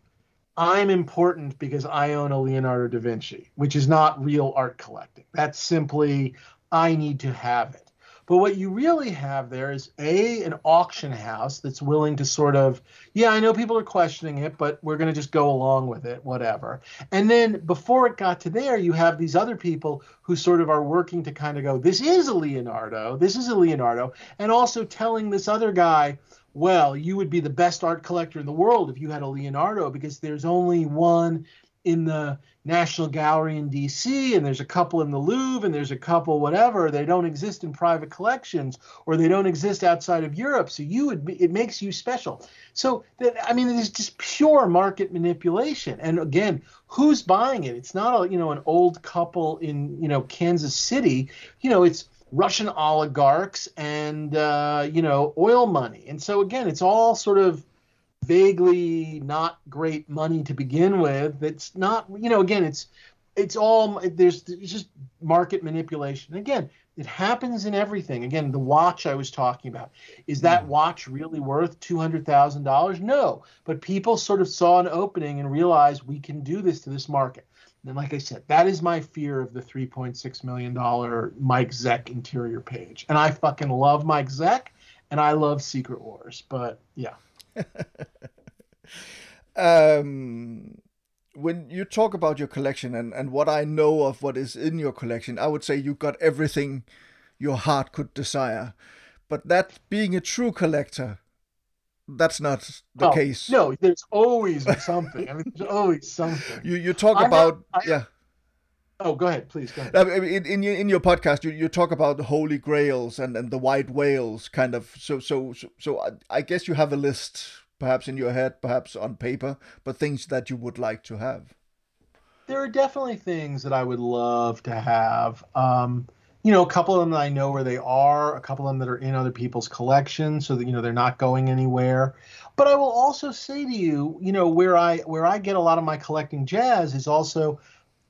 i'm important because i own a leonardo da vinci which is not real art collecting. That's simply i need to have it but what you really have there is a an auction house that's willing to sort of, yeah, I know people are questioning it, but we're going to just go along with it, whatever. And then before it got to there, you have these other people who sort of are working to kind of go, this is a Leonardo, this is a Leonardo, and also telling this other guy, well, you would be the best art collector in the world if you had a Leonardo because there's only one in the National Gallery in DC, and there's a couple in the Louvre, and there's a couple whatever. They don't exist in private collections, or they don't exist outside of Europe. So you would it makes you special. So that I mean, it's just pure market manipulation. And again, who's buying it? It's not a you know an old couple in you know Kansas City. You know, it's Russian oligarchs and uh, you know oil money. And so again, it's all sort of vaguely not great money to begin with. It's not, you know, again, it's it's all there's it's just market manipulation. Again, it happens in everything. Again, the watch I was talking about is that hmm. watch really worth two hundred thousand dollars? No, but people sort of saw an opening and realized we can do this to this market. And like I said, that is my fear of the $3.6 million Mike Zeck interior page. And I fucking love Mike Zeck and I love Secret Wars. But yeah. um, when you talk about your collection and, and what I know of what is in your collection, I would say you got everything your heart could desire. But that being a true collector, that's not the oh, case. No, there's always something. I mean, there's always something. You you talk I about have, yeah. Oh, go ahead, please. Go ahead. In, in, your, in your podcast, you, you talk about the holy grails and, and the white whales, kind of. So so so, so I, I guess you have a list, perhaps in your head, perhaps on paper, but things that you would like to have. There are definitely things that I would love to have. Um, you know, a couple of them that I know where they are, a couple of them that are in other people's collections, so that you know they're not going anywhere. But I will also say to you, you know, where I where I get a lot of my collecting jazz is also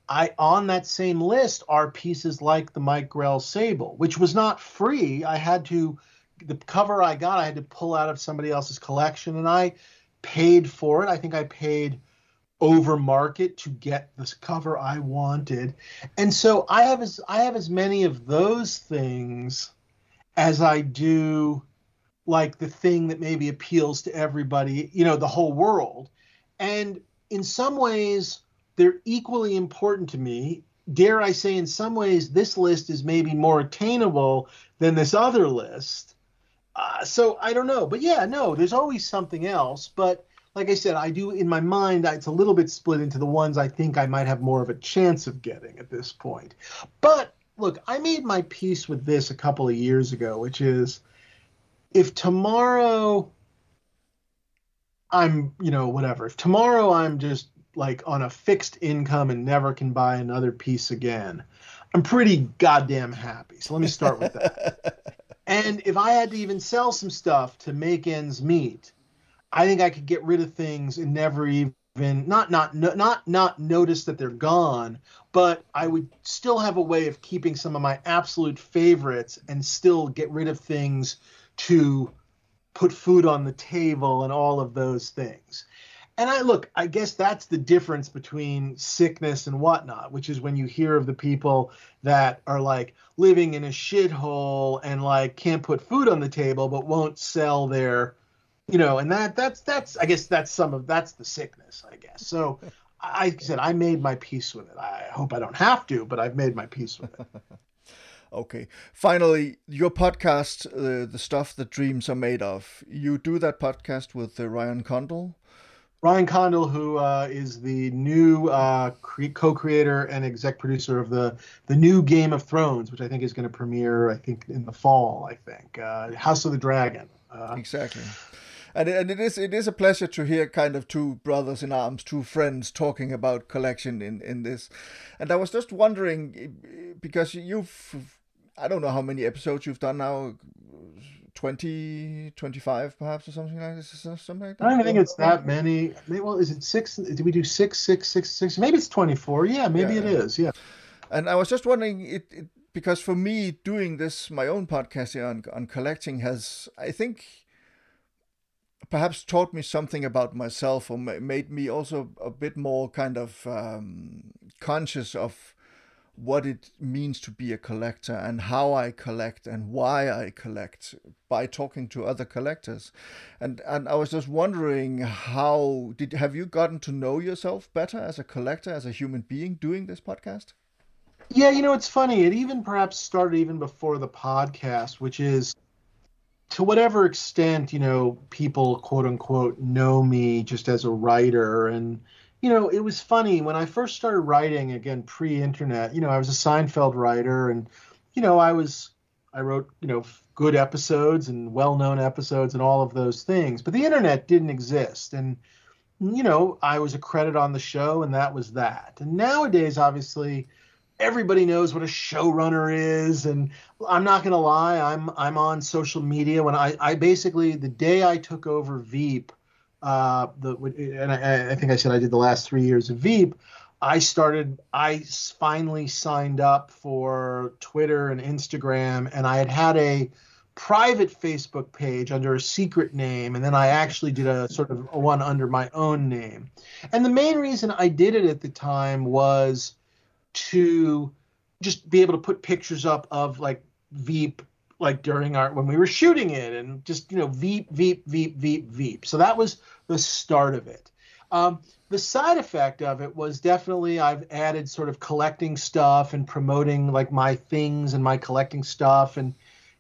I on that same list are pieces like the Mike Grell Sable, which was not free. I had to the cover I got I had to pull out of somebody else's collection and I paid for it. I think I paid over market to get this cover I wanted. And so I have as I have as many of those things as I do like the thing that maybe appeals to everybody, you know, the whole world. And in some ways they're equally important to me. Dare I say, in some ways, this list is maybe more attainable than this other list. Uh, so I don't know. But yeah, no, there's always something else. But like I said, I do in my mind, it's a little bit split into the ones I think I might have more of a chance of getting at this point. But look, I made my peace with this a couple of years ago, which is if tomorrow I'm, you know, whatever, if tomorrow I'm just like on a fixed income and never can buy another piece again, I'm pretty goddamn happy. So let me start with that. and if I had to even sell some stuff to make ends meet, I think I could get rid of things and never even not not not not notice that they're gone, but I would still have a way of keeping some of my absolute favorites and still get rid of things to put food on the table and all of those things. And I look, I guess that's the difference between sickness and whatnot, which is when you hear of the people that are like living in a shithole and like can't put food on the table but won't sell their you know, and that that's that's I guess that's some of that's the sickness, I guess. So I said I made my peace with it. I hope I don't have to, but I've made my peace with it. okay. Finally, your podcast, uh, the stuff that dreams are made of. You do that podcast with uh, Ryan Condal. Ryan Condal, who uh, is the new uh, cre- co-creator and exec producer of the the new Game of Thrones, which I think is going to premiere, I think, in the fall. I think uh, House of the Dragon. Uh, exactly and and it is it is a pleasure to hear kind of two brothers in arms, two friends talking about collection in in this. And I was just wondering because you've I don't know how many episodes you've done now. 20 25 perhaps or something like this something like that? I don't think it's that many. Maybe, well is it six? Did we do six six six six? Maybe it's 24 yeah maybe yeah. it is yeah. And i was just wondering it, it because for me doing this my own podcast here on, on collecting has i think perhaps taught me something about myself or made me also a bit more kind of um, conscious of what it means to be a collector and how I collect and why I collect by talking to other collectors. And and I was just wondering how did have you gotten to know yourself better as a collector, as a human being doing this podcast? Yeah, you know, it's funny. It even perhaps started even before the podcast, which is to whatever extent, you know, people quote unquote know me just as a writer. And, you know, it was funny when I first started writing, again, pre internet, you know, I was a Seinfeld writer and, you know, I was, I wrote, you know, good episodes and well known episodes and all of those things. But the internet didn't exist. And, you know, I was a credit on the show and that was that. And nowadays, obviously, everybody knows what a showrunner is and i'm not going to lie i'm i'm on social media when i i basically the day i took over veep uh the and I, I think i said i did the last three years of veep. I started i finally signed up for twitter and instagram and i had had a private facebook page under a secret name and then i actually did a sort of one under my own name. And the main reason i did it at the time was to just be able to put pictures up of like Veep like during our when we were shooting it and just you know Veep Veep Veep Veep Veep. So that was the start of it. Um, the side effect of it was definitely I've added sort of collecting stuff and promoting like my things and my collecting stuff and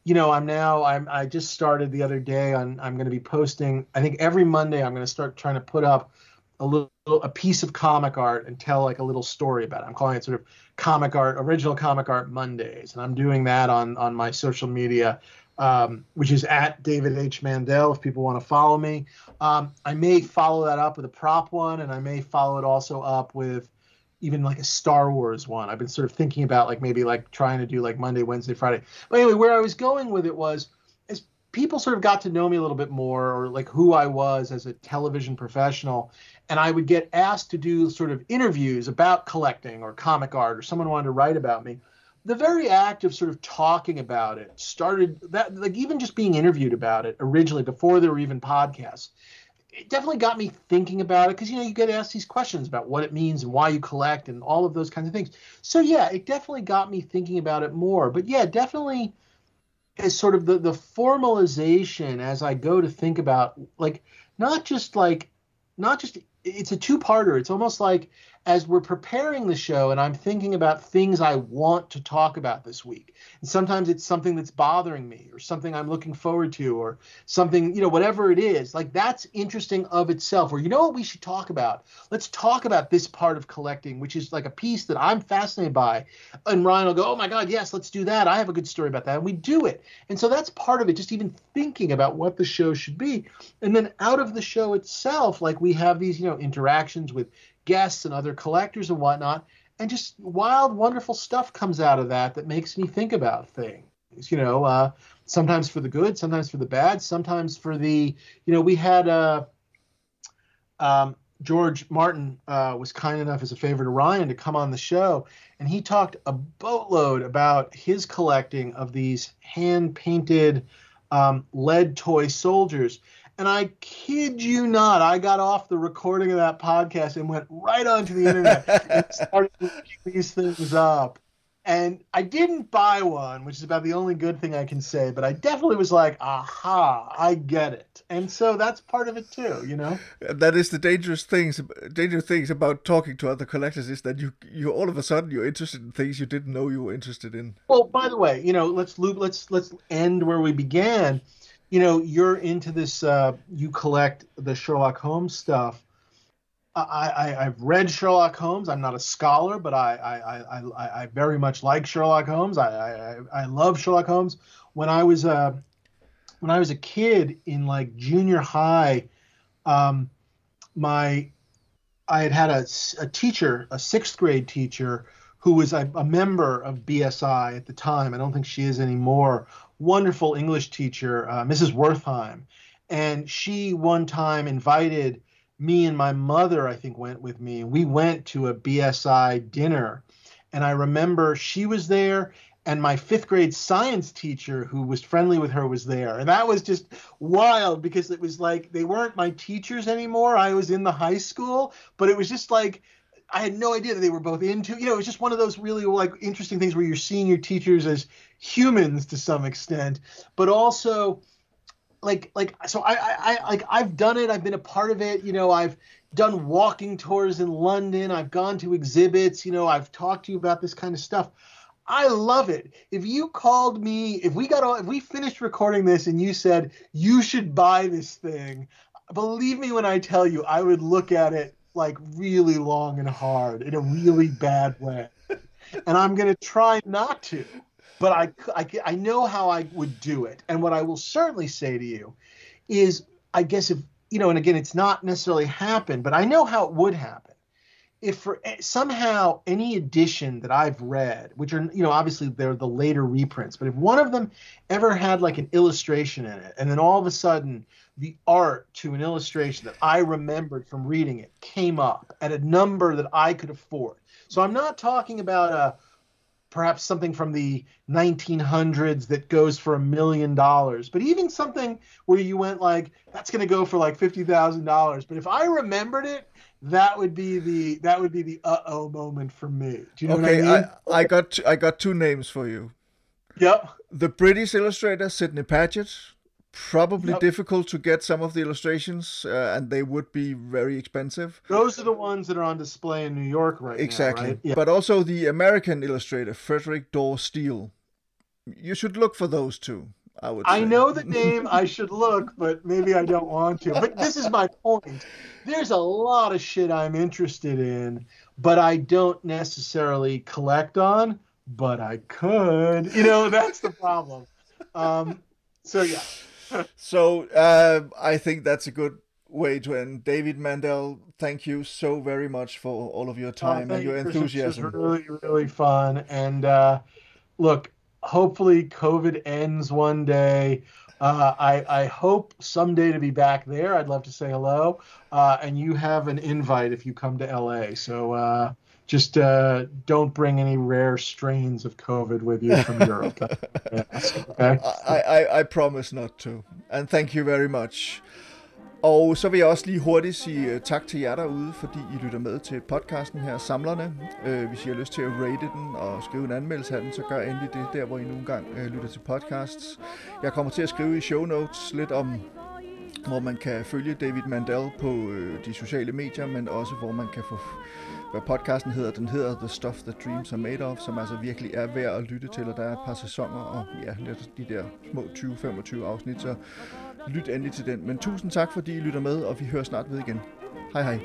you know I'm now I'm I just started the other day on I'm going to be posting I think every Monday I'm going to start trying to put up a little a piece of comic art and tell like a little story about it. I'm calling it sort of comic art, original comic art Mondays, and I'm doing that on on my social media, um, which is at David H Mandel. If people want to follow me, um, I may follow that up with a prop one, and I may follow it also up with even like a Star Wars one. I've been sort of thinking about like maybe like trying to do like Monday, Wednesday, Friday. But anyway, where I was going with it was as people sort of got to know me a little bit more or like who I was as a television professional and I would get asked to do sort of interviews about collecting or comic art, or someone wanted to write about me. The very act of sort of talking about it started that, like even just being interviewed about it originally before there were even podcasts, it definitely got me thinking about it because you know you get asked these questions about what it means and why you collect and all of those kinds of things. So yeah, it definitely got me thinking about it more. But yeah, definitely as sort of the the formalization as I go to think about like not just like not just it's a two-parter. It's almost like as we're preparing the show and I'm thinking about things I want to talk about this week. And sometimes it's something that's bothering me or something I'm looking forward to or something, you know, whatever it is. Like that's interesting of itself. Or you know what we should talk about? Let's talk about this part of collecting, which is like a piece that I'm fascinated by. And Ryan will go, "Oh my god, yes, let's do that. I have a good story about that." And we do it. And so that's part of it, just even thinking about what the show should be. And then out of the show itself, like we have these, you know, interactions with guests and other collectors and whatnot. And just wild, wonderful stuff comes out of that that makes me think about things. You know, uh, sometimes for the good, sometimes for the bad, sometimes for the, you know, we had uh, um, George Martin uh, was kind enough, as a favor to Ryan, to come on the show, and he talked a boatload about his collecting of these hand painted um, lead toy soldiers. And I kid you not, I got off the recording of that podcast and went right onto the internet and started looking these things up and I didn't buy one, which is about the only good thing I can say, but I definitely was like, aha, I get it. And so that's part of it too, you know? That is the dangerous things dangerous things about talking to other collectors is that you you all of a sudden you're interested in things you didn't know you were interested in. Well, by the way, you know, let's loop let's let's end where we began. You know, you're into this uh you collect the Sherlock Holmes stuff I, I, have read Sherlock Holmes. I'm not a scholar, but I, I, I, I very much like Sherlock Holmes. I, I, I love Sherlock Holmes. When I was a, uh, when I was a kid in like junior high, um, my, I had had a, a teacher, a sixth grade teacher, who was a, a member of BSI at the time. I don't think she is anymore. Wonderful English teacher, uh, Mrs. Wertheim, and she one time invited me and my mother, I think, went with me. and We went to a BSI dinner. And I remember she was there and my fifth grade science teacher who was friendly with her was there and that was just wild because it was like they weren't my teachers anymore i was in the high school but it was just like i had no idea that they were both into you know it was just one of those really like interesting things where you're seeing your teachers as humans to some extent but also like like so I, I I like I've done it. I've been a part of it. You know, I've done walking tours in London. I've gone to exhibits. You know, I've talked to you about this kind of stuff. I love it. If you called me, if we got all, if we finished recording this and you said you should buy this thing, believe me when I tell you, I would look at it like really long and hard in a really bad way. And I'm going to try not to but I, I, I know how I would do it. And what I will certainly say to you is, I guess if you know, and again, it's not necessarily happened, but I know how it would happen. If for eh, somehow any edition that I've read, which are you know obviously they're the later reprints, but if one of them ever had like an illustration in it, and then all of a sudden the art to an illustration that I remembered from reading it came up at a number that I could afford. So I'm not talking about a perhaps something from the 1900s that goes for a million dollars, but even something where you went like, that's going to go for like fifty thousand dollars. But if I remembered it, that would be the that would be the uh oh moment for me. Do you know okay, what I mean? I, I got I got two names for you. Yep. The British illustrator Sidney Paget probably yep. difficult to get some of the illustrations, uh, and they would be very expensive. Those are the ones that are on display in New York right exactly. now. Exactly. Right? But also the American illustrator Frederick Dorr Steele. You should look for those two. I would. I know the name. I should look, but maybe I don't want to. But this is my point. There's a lot of shit I'm interested in, but I don't necessarily collect on. But I could. You know, that's the problem. Um, so yeah so uh, I think that's a good way to end. David Mandel, thank you so very much for all of your oh, time oh, and your enthusiasm. It was really, really fun. And uh, look, hopefully COVID ends one day. Uh, I, I hope someday to be back there. I'd love to say hello. Uh, and you have an invite if you come to LA. So uh, just uh, don't bring any rare strains of COVID with you from Europe. okay? I, I, I promise not to. And thank you very much. Og så vil jeg også lige hurtigt sige uh, tak til jer derude, fordi I lytter med til podcasten her, Samlerne. Uh, hvis I har lyst til at rate den og skrive en anmeldelse af den, så gør endelig det, der hvor I nogle gang uh, lytter til podcasts. Jeg kommer til at skrive i show notes lidt om, hvor man kan følge David Mandel på de sociale medier, men også hvor man kan få hvad podcasten hedder. Den hedder The Stuff That Dreams Are Made Of, som altså virkelig er værd at lytte til, og der er et par sæsoner, og ja, lidt de der små 20-25 afsnit, så lyt endelig til den. Men tusind tak, fordi I lytter med, og vi hører snart ved igen. Hej hej.